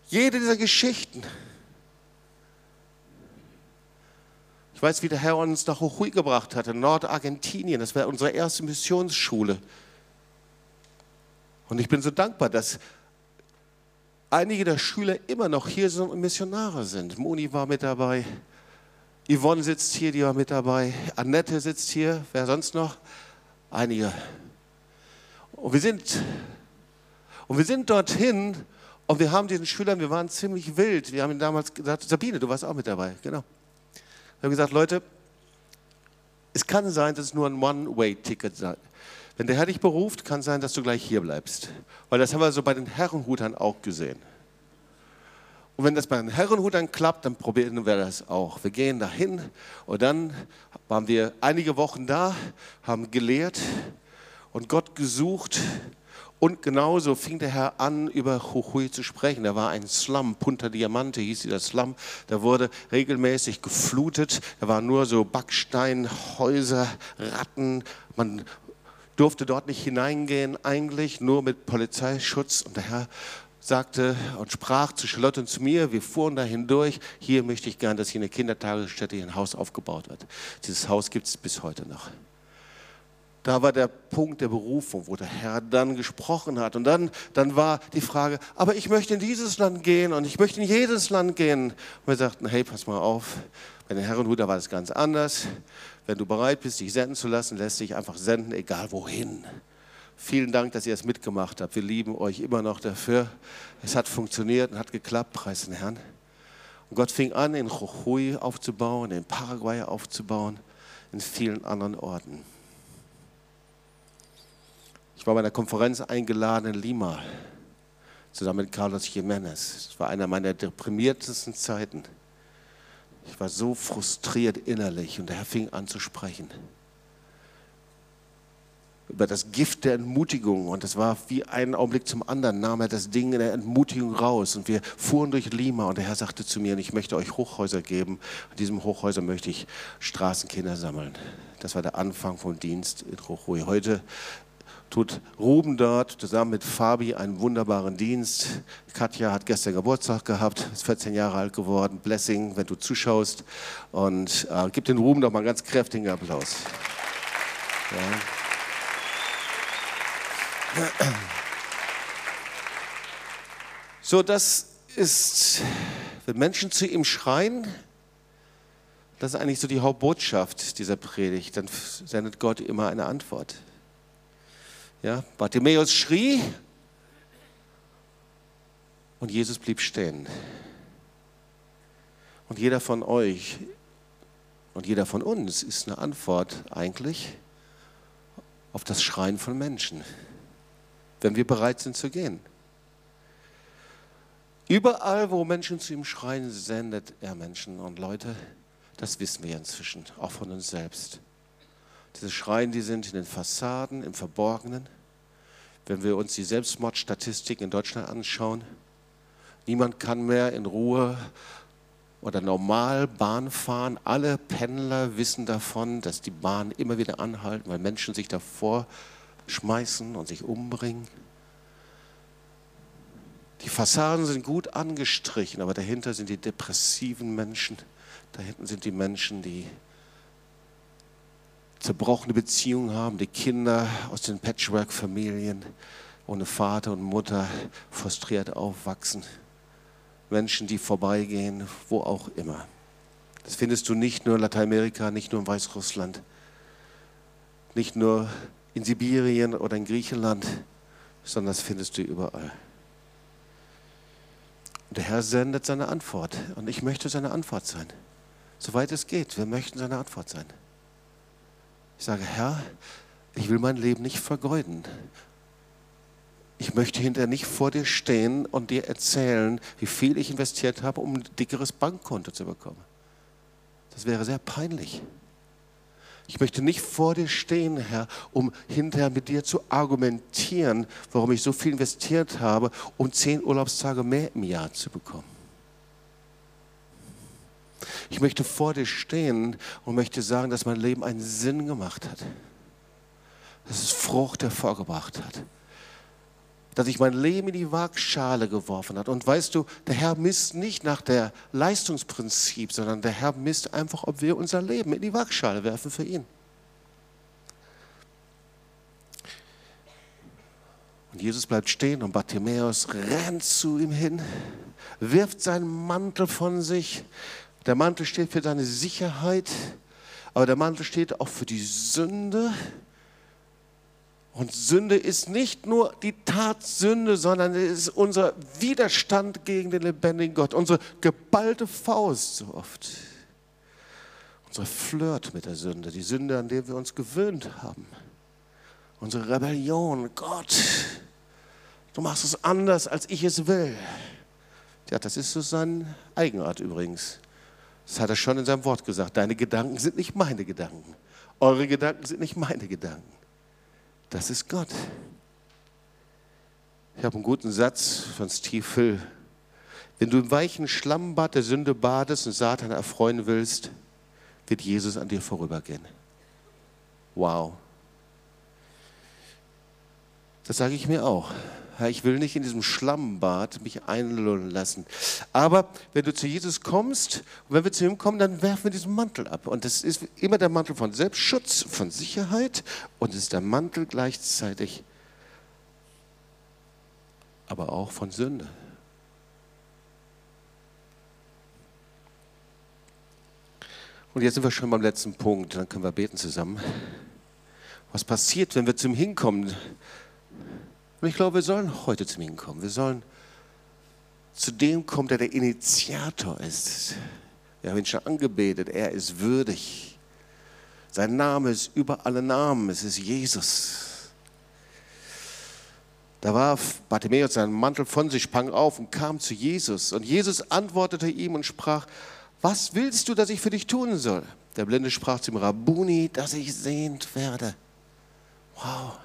Jede dieser Geschichten. Ich weiß, wie der Herr uns nach Jujuy gebracht hat, in Nordargentinien. Das war unsere erste Missionsschule. Und ich bin so dankbar, dass einige der Schüler immer noch hier sind und Missionare sind. Moni war mit dabei, Yvonne sitzt hier, die war mit dabei, Annette sitzt hier, wer sonst noch? Einige. Und wir sind, und wir sind dorthin und wir haben diesen Schülern, wir waren ziemlich wild. Wir haben ihnen damals gesagt, Sabine, du warst auch mit dabei, genau. Wir haben gesagt, Leute, es kann sein, dass es nur ein One-Way-Ticket. Wenn der Herr dich beruft, kann sein, dass du gleich hier bleibst. Weil das haben wir so bei den Herrenhutern auch gesehen. Und wenn das bei den Herrenhutern klappt, dann probieren wir das auch. Wir gehen dahin und dann waren wir einige Wochen da, haben gelehrt und Gott gesucht. Und genauso fing der Herr an, über Jujuy zu sprechen. Da war ein Slum, Punta Diamante hieß dieser Slum. Da wurde regelmäßig geflutet. Da waren nur so Backsteinhäuser, Ratten. Man durfte dort nicht hineingehen, eigentlich nur mit Polizeischutz. Und der Herr sagte und sprach zu Charlotte und zu mir, wir fuhren da hindurch, hier möchte ich gern, dass hier eine Kindertagesstätte, hier ein Haus aufgebaut wird. Dieses Haus gibt es bis heute noch. Da war der Punkt der Berufung, wo der Herr dann gesprochen hat. Und dann, dann war die Frage, aber ich möchte in dieses Land gehen und ich möchte in jedes Land gehen. Und wir sagten, hey, pass mal auf, bei den Herrenhuter war das ganz anders. Wenn du bereit bist, dich senden zu lassen, lässt dich einfach senden, egal wohin. Vielen Dank, dass ihr es mitgemacht habt. Wir lieben euch immer noch dafür. Es hat funktioniert und hat geklappt, preis den Herrn. Und Gott fing an, in Jujuy aufzubauen, in Paraguay aufzubauen, in vielen anderen Orten. Ich war bei einer Konferenz eingeladen in Lima, zusammen mit Carlos Jiménez. Es war einer meiner deprimiertesten Zeiten. Ich war so frustriert innerlich und der Herr fing an zu sprechen über das Gift der Entmutigung. Und das war wie ein Augenblick zum anderen, nahm er das Ding in der Entmutigung raus. Und wir fuhren durch Lima und der Herr sagte zu mir, ich möchte euch Hochhäuser geben. In diesem Hochhäuser möchte ich Straßenkinder sammeln. Das war der Anfang vom Dienst in Jujuy. Heute tut Ruben dort zusammen mit Fabi einen wunderbaren Dienst. Katja hat gestern Geburtstag gehabt, ist 14 Jahre alt geworden. Blessing, wenn du zuschaust. Und äh, gib den Ruben doch mal einen ganz kräftigen Applaus. Ja. So, das ist, wenn Menschen zu ihm schreien, das ist eigentlich so die Hauptbotschaft dieser Predigt. Dann sendet Gott immer eine Antwort. Ja, Bartimäus schrie und Jesus blieb stehen. Und jeder von euch und jeder von uns ist eine Antwort eigentlich auf das Schreien von Menschen, wenn wir bereit sind zu gehen. Überall, wo Menschen zu ihm schreien, sendet er Menschen und Leute. Das wissen wir inzwischen, auch von uns selbst. Diese Schreien, die sind in den Fassaden, im Verborgenen. Wenn wir uns die Selbstmordstatistiken in Deutschland anschauen, niemand kann mehr in Ruhe oder normal Bahn fahren. Alle Pendler wissen davon, dass die Bahn immer wieder anhalten, weil Menschen sich davor schmeißen und sich umbringen. Die Fassaden sind gut angestrichen, aber dahinter sind die depressiven Menschen. Da hinten sind die Menschen, die zerbrochene Beziehungen haben, die Kinder aus den Patchwork-Familien ohne Vater und Mutter frustriert aufwachsen. Menschen, die vorbeigehen, wo auch immer. Das findest du nicht nur in Lateinamerika, nicht nur in Weißrussland, nicht nur in Sibirien oder in Griechenland, sondern das findest du überall. Und der Herr sendet seine Antwort und ich möchte seine Antwort sein. Soweit es geht, wir möchten seine Antwort sein. Ich sage, Herr, ich will mein Leben nicht vergeuden. Ich möchte hinterher nicht vor dir stehen und dir erzählen, wie viel ich investiert habe, um ein dickeres Bankkonto zu bekommen. Das wäre sehr peinlich. Ich möchte nicht vor dir stehen, Herr, um hinterher mit dir zu argumentieren, warum ich so viel investiert habe, um zehn Urlaubstage mehr im Jahr zu bekommen. Ich möchte vor dir stehen und möchte sagen, dass mein Leben einen Sinn gemacht hat. Dass es Frucht hervorgebracht hat. Dass ich mein Leben in die Waagschale geworfen hat. Und weißt du, der Herr misst nicht nach der Leistungsprinzip, sondern der Herr misst einfach, ob wir unser Leben in die Waagschale werfen für ihn. Und Jesus bleibt stehen und Bartimäus rennt zu ihm hin, wirft seinen Mantel von sich der Mantel steht für deine Sicherheit, aber der Mantel steht auch für die Sünde. Und Sünde ist nicht nur die Tatsünde, sondern es ist unser Widerstand gegen den lebendigen Gott, unsere geballte Faust so oft. Unser Flirt mit der Sünde, die Sünde, an der wir uns gewöhnt haben. Unsere Rebellion, Gott, du machst es anders, als ich es will. Ja, das ist so seine Eigenart übrigens. Das hat er schon in seinem Wort gesagt. Deine Gedanken sind nicht meine Gedanken. Eure Gedanken sind nicht meine Gedanken. Das ist Gott. Ich habe einen guten Satz von Steve Hill. Wenn du im weichen Schlammbad der Sünde badest und Satan erfreuen willst, wird Jesus an dir vorübergehen. Wow. Das sage ich mir auch. Ich will nicht in diesem Schlammbad mich einlullen lassen. Aber wenn du zu Jesus kommst und wenn wir zu ihm kommen, dann werfen wir diesen Mantel ab. Und das ist immer der Mantel von Selbstschutz, von Sicherheit und es ist der Mantel gleichzeitig aber auch von Sünde. Und jetzt sind wir schon beim letzten Punkt, dann können wir beten zusammen. Was passiert, wenn wir zum Hinkommen? Und ich glaube, wir sollen heute zu ihm kommen. Wir sollen zu dem kommen, der der Initiator ist. Wir haben ihn schon angebetet. Er ist würdig. Sein Name ist über alle Namen. Es ist Jesus. Da warf Bartimäus seinen Mantel von sich, sprang auf und kam zu Jesus. Und Jesus antwortete ihm und sprach, was willst du, dass ich für dich tun soll? Der Blinde sprach zum Rabuni, dass ich sehend werde. Wow.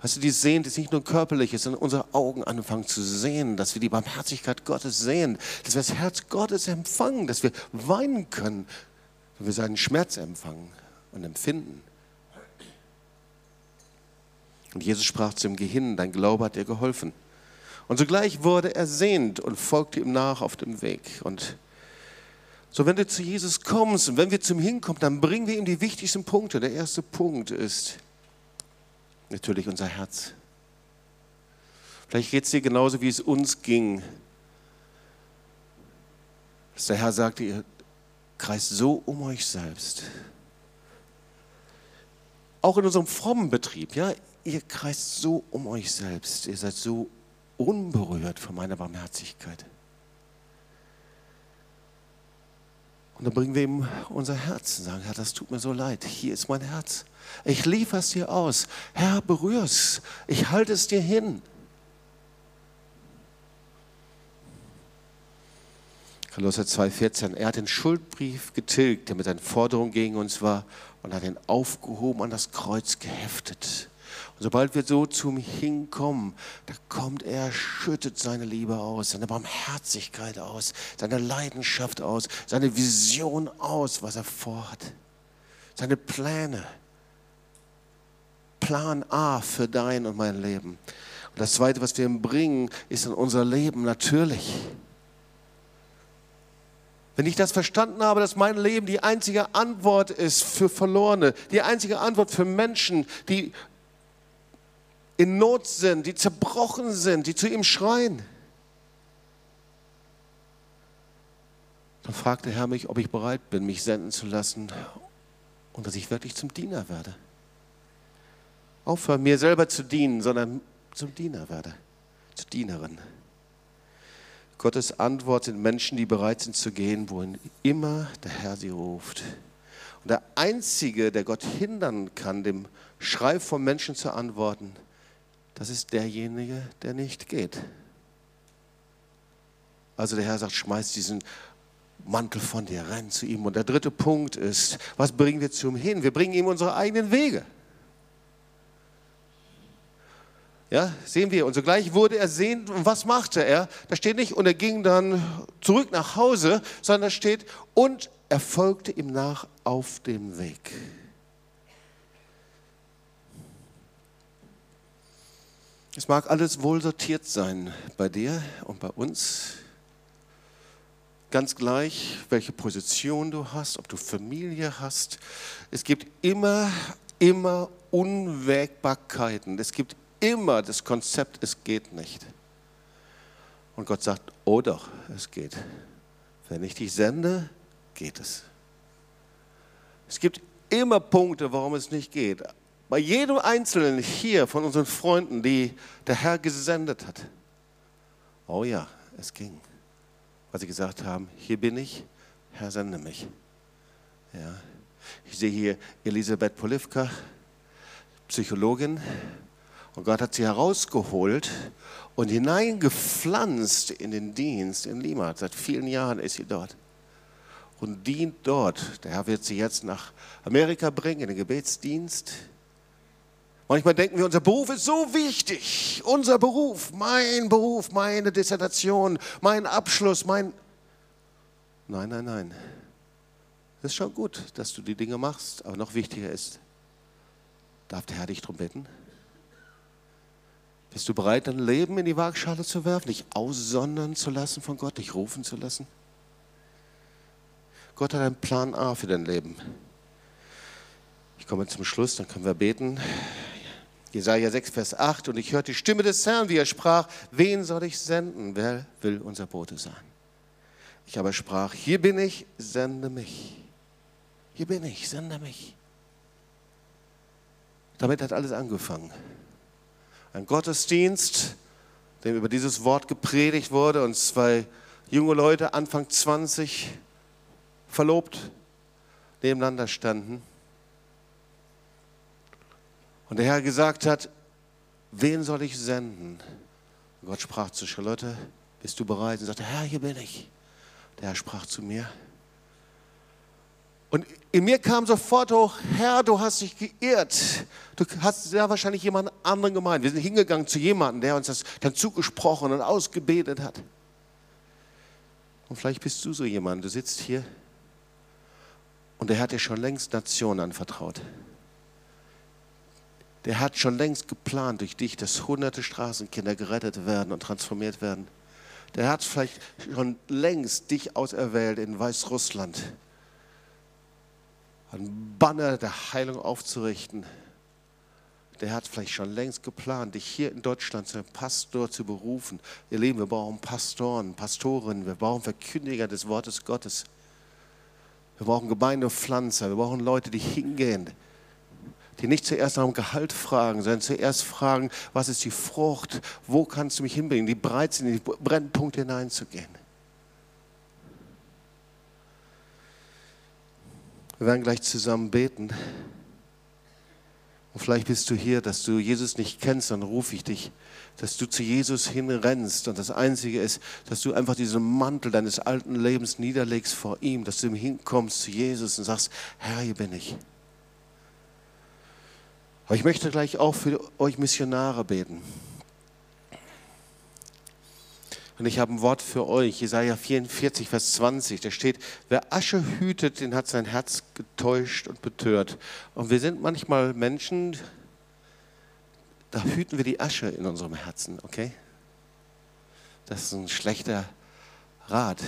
Weißt du, die Sehen ist nicht nur körperlich, sondern unsere Augen anfangen zu sehen, dass wir die Barmherzigkeit Gottes sehen, dass wir das Herz Gottes empfangen, dass wir weinen können, wenn wir seinen Schmerz empfangen und empfinden. Und Jesus sprach zum Gehirn, dein Glaube hat dir geholfen. Und sogleich wurde er sehend und folgte ihm nach auf dem Weg. Und so, wenn du zu Jesus kommst und wenn wir zum Hinkommen, dann bringen wir ihm die wichtigsten Punkte. Der erste Punkt ist natürlich unser Herz. Vielleicht geht es dir genauso, wie es uns ging. Dass der Herr sagte, ihr kreist so um euch selbst. Auch in unserem frommen Betrieb, ja, ihr kreist so um euch selbst. Ihr seid so unberührt von meiner Barmherzigkeit. Und dann bringen wir ihm unser Herz und sagen, Herr, das tut mir so leid. Hier ist mein Herz. Ich liefere es dir aus. Herr, berühr es. Ich halte es dir hin. Kolosser 2,14. Er hat den Schuldbrief getilgt, der mit seinen Forderungen gegen uns war, und hat ihn aufgehoben an das Kreuz geheftet. Und sobald wir so zum Hinkommen, da kommt er, schüttet seine Liebe aus, seine Barmherzigkeit aus, seine Leidenschaft aus, seine Vision aus, was er vorhat, seine Pläne. Plan A für dein und mein Leben. Und das Zweite, was wir ihm bringen, ist in unser Leben natürlich. Wenn ich das verstanden habe, dass mein Leben die einzige Antwort ist für Verlorene, die einzige Antwort für Menschen, die in Not sind, die zerbrochen sind, die zu ihm schreien. Dann fragt der Herr mich, ob ich bereit bin, mich senden zu lassen und dass ich wirklich zum Diener werde. Aufhören, mir selber zu dienen, sondern zum Diener werde, zur Dienerin. Gottes Antwort sind Menschen, die bereit sind zu gehen, wohin immer der Herr sie ruft. Und der Einzige, der Gott hindern kann, dem Schrei von Menschen zu antworten, das ist derjenige, der nicht geht. Also der Herr sagt, schmeiß diesen Mantel von dir, renn zu ihm. Und der dritte Punkt ist, was bringen wir zu ihm hin? Wir bringen ihm unsere eigenen Wege. Ja, sehen wir. Und sogleich wurde er sehend. Und was machte er? Da steht nicht, und er ging dann zurück nach Hause, sondern da steht, und er folgte ihm nach auf dem Weg. Es mag alles wohl sortiert sein bei dir und bei uns. Ganz gleich, welche Position du hast, ob du Familie hast. Es gibt immer, immer Unwägbarkeiten. Es gibt immer das Konzept, es geht nicht. Und Gott sagt, oh doch, es geht. Wenn ich dich sende, geht es. Es gibt immer Punkte, warum es nicht geht. Bei jedem Einzelnen hier von unseren Freunden, die der Herr gesendet hat. Oh ja, es ging. Weil sie gesagt haben, hier bin ich, Herr, sende mich. Ja. Ich sehe hier Elisabeth Polivka, Psychologin. Und Gott hat sie herausgeholt und hineingepflanzt in den Dienst in Lima. Seit vielen Jahren ist sie dort und dient dort. Der Herr wird sie jetzt nach Amerika bringen, in den Gebetsdienst. Manchmal denken wir, unser Beruf ist so wichtig. Unser Beruf, mein Beruf, meine Dissertation, mein Abschluss, mein... Nein, nein, nein. Es ist schon gut, dass du die Dinge machst, aber noch wichtiger ist, darf der Herr dich darum bitten? Bist du bereit, dein Leben in die Waagschale zu werfen, dich aussondern zu lassen von Gott, dich rufen zu lassen? Gott hat einen Plan A für dein Leben. Ich komme zum Schluss, dann können wir beten. Jesaja 6, Vers 8. Und ich hörte die Stimme des Herrn, wie er sprach: Wen soll ich senden? Wer will unser Bote sein? Ich aber sprach: Hier bin ich, sende mich. Hier bin ich, sende mich. Damit hat alles angefangen. Ein Gottesdienst, dem über dieses Wort gepredigt wurde und zwei junge Leute, Anfang 20, verlobt, nebeneinander standen und der Herr gesagt hat, wen soll ich senden? Und Gott sprach zu Charlotte, bist du bereit? Und sagte, Herr, hier bin ich. Der Herr sprach zu mir. Und in mir kam sofort hoch, Herr, du hast dich geirrt. Du hast sehr wahrscheinlich jemand anderen gemeint. Wir sind hingegangen zu jemandem, der uns das dann zugesprochen und ausgebetet hat. Und vielleicht bist du so jemand, du sitzt hier und der hat dir schon längst Nationen anvertraut Der hat schon längst geplant durch dich, dass hunderte Straßenkinder gerettet werden und transformiert werden. Der hat vielleicht schon längst dich auserwählt in Weißrussland, ein Banner der Heilung aufzurichten. Der hat vielleicht schon längst geplant, dich hier in Deutschland zu einem Pastor zu berufen. Ihr Lieben, wir brauchen Pastoren, Pastorinnen, wir brauchen Verkündiger des Wortes Gottes. Wir brauchen Gemeindepflanzer, wir brauchen Leute, die hingehen, die nicht zuerst nach dem Gehalt fragen, sondern zuerst fragen, was ist die Frucht, wo kannst du mich hinbringen, die bereit sind, in die Brennpunkte hineinzugehen. Wir werden gleich zusammen beten. Und vielleicht bist du hier, dass du Jesus nicht kennst, dann rufe ich dich, dass du zu Jesus hinrennst. Und das Einzige ist, dass du einfach diesen Mantel deines alten Lebens niederlegst vor ihm, dass du hinkommst zu Jesus und sagst, Herr, hier bin ich. Aber ich möchte gleich auch für euch Missionare beten. Und ich habe ein Wort für euch, Jesaja 44, Vers 20. Da steht: Wer Asche hütet, den hat sein Herz getäuscht und betört. Und wir sind manchmal Menschen, da hüten wir die Asche in unserem Herzen, okay? Das ist ein schlechter Rat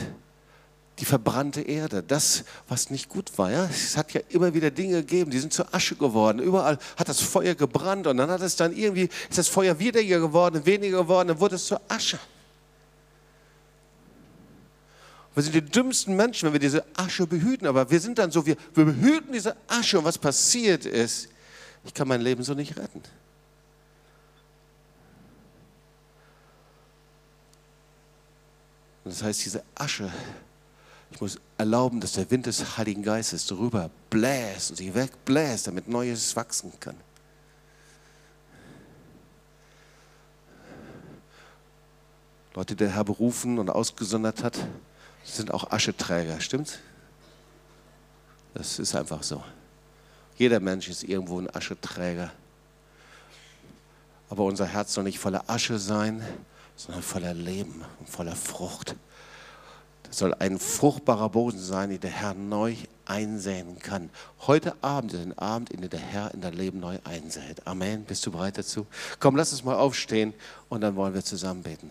die verbrannte Erde, das, was nicht gut war. Ja? Es hat ja immer wieder Dinge gegeben, die sind zur Asche geworden. Überall hat das Feuer gebrannt und dann hat es dann irgendwie, ist das Feuer weniger geworden, weniger geworden, dann wurde es zur Asche. Wir sind die dümmsten Menschen, wenn wir diese Asche behüten, aber wir sind dann so, wir, wir behüten diese Asche und was passiert ist, ich kann mein Leben so nicht retten. Und das heißt, diese Asche ich muss erlauben, dass der Wind des Heiligen Geistes darüber bläst und sie wegbläst, damit Neues wachsen kann. Leute, die der Herr berufen und ausgesondert hat, sind auch Ascheträger, stimmt's? Das ist einfach so. Jeder Mensch ist irgendwo ein Ascheträger. Aber unser Herz soll nicht voller Asche sein, sondern voller Leben und voller Frucht. Das soll ein fruchtbarer Boden sein, den der Herr neu einsehen kann. Heute Abend ist ein Abend, in dem der Herr in dein Leben neu einsät. Amen. Bist du bereit dazu? Komm, lass uns mal aufstehen und dann wollen wir zusammen beten.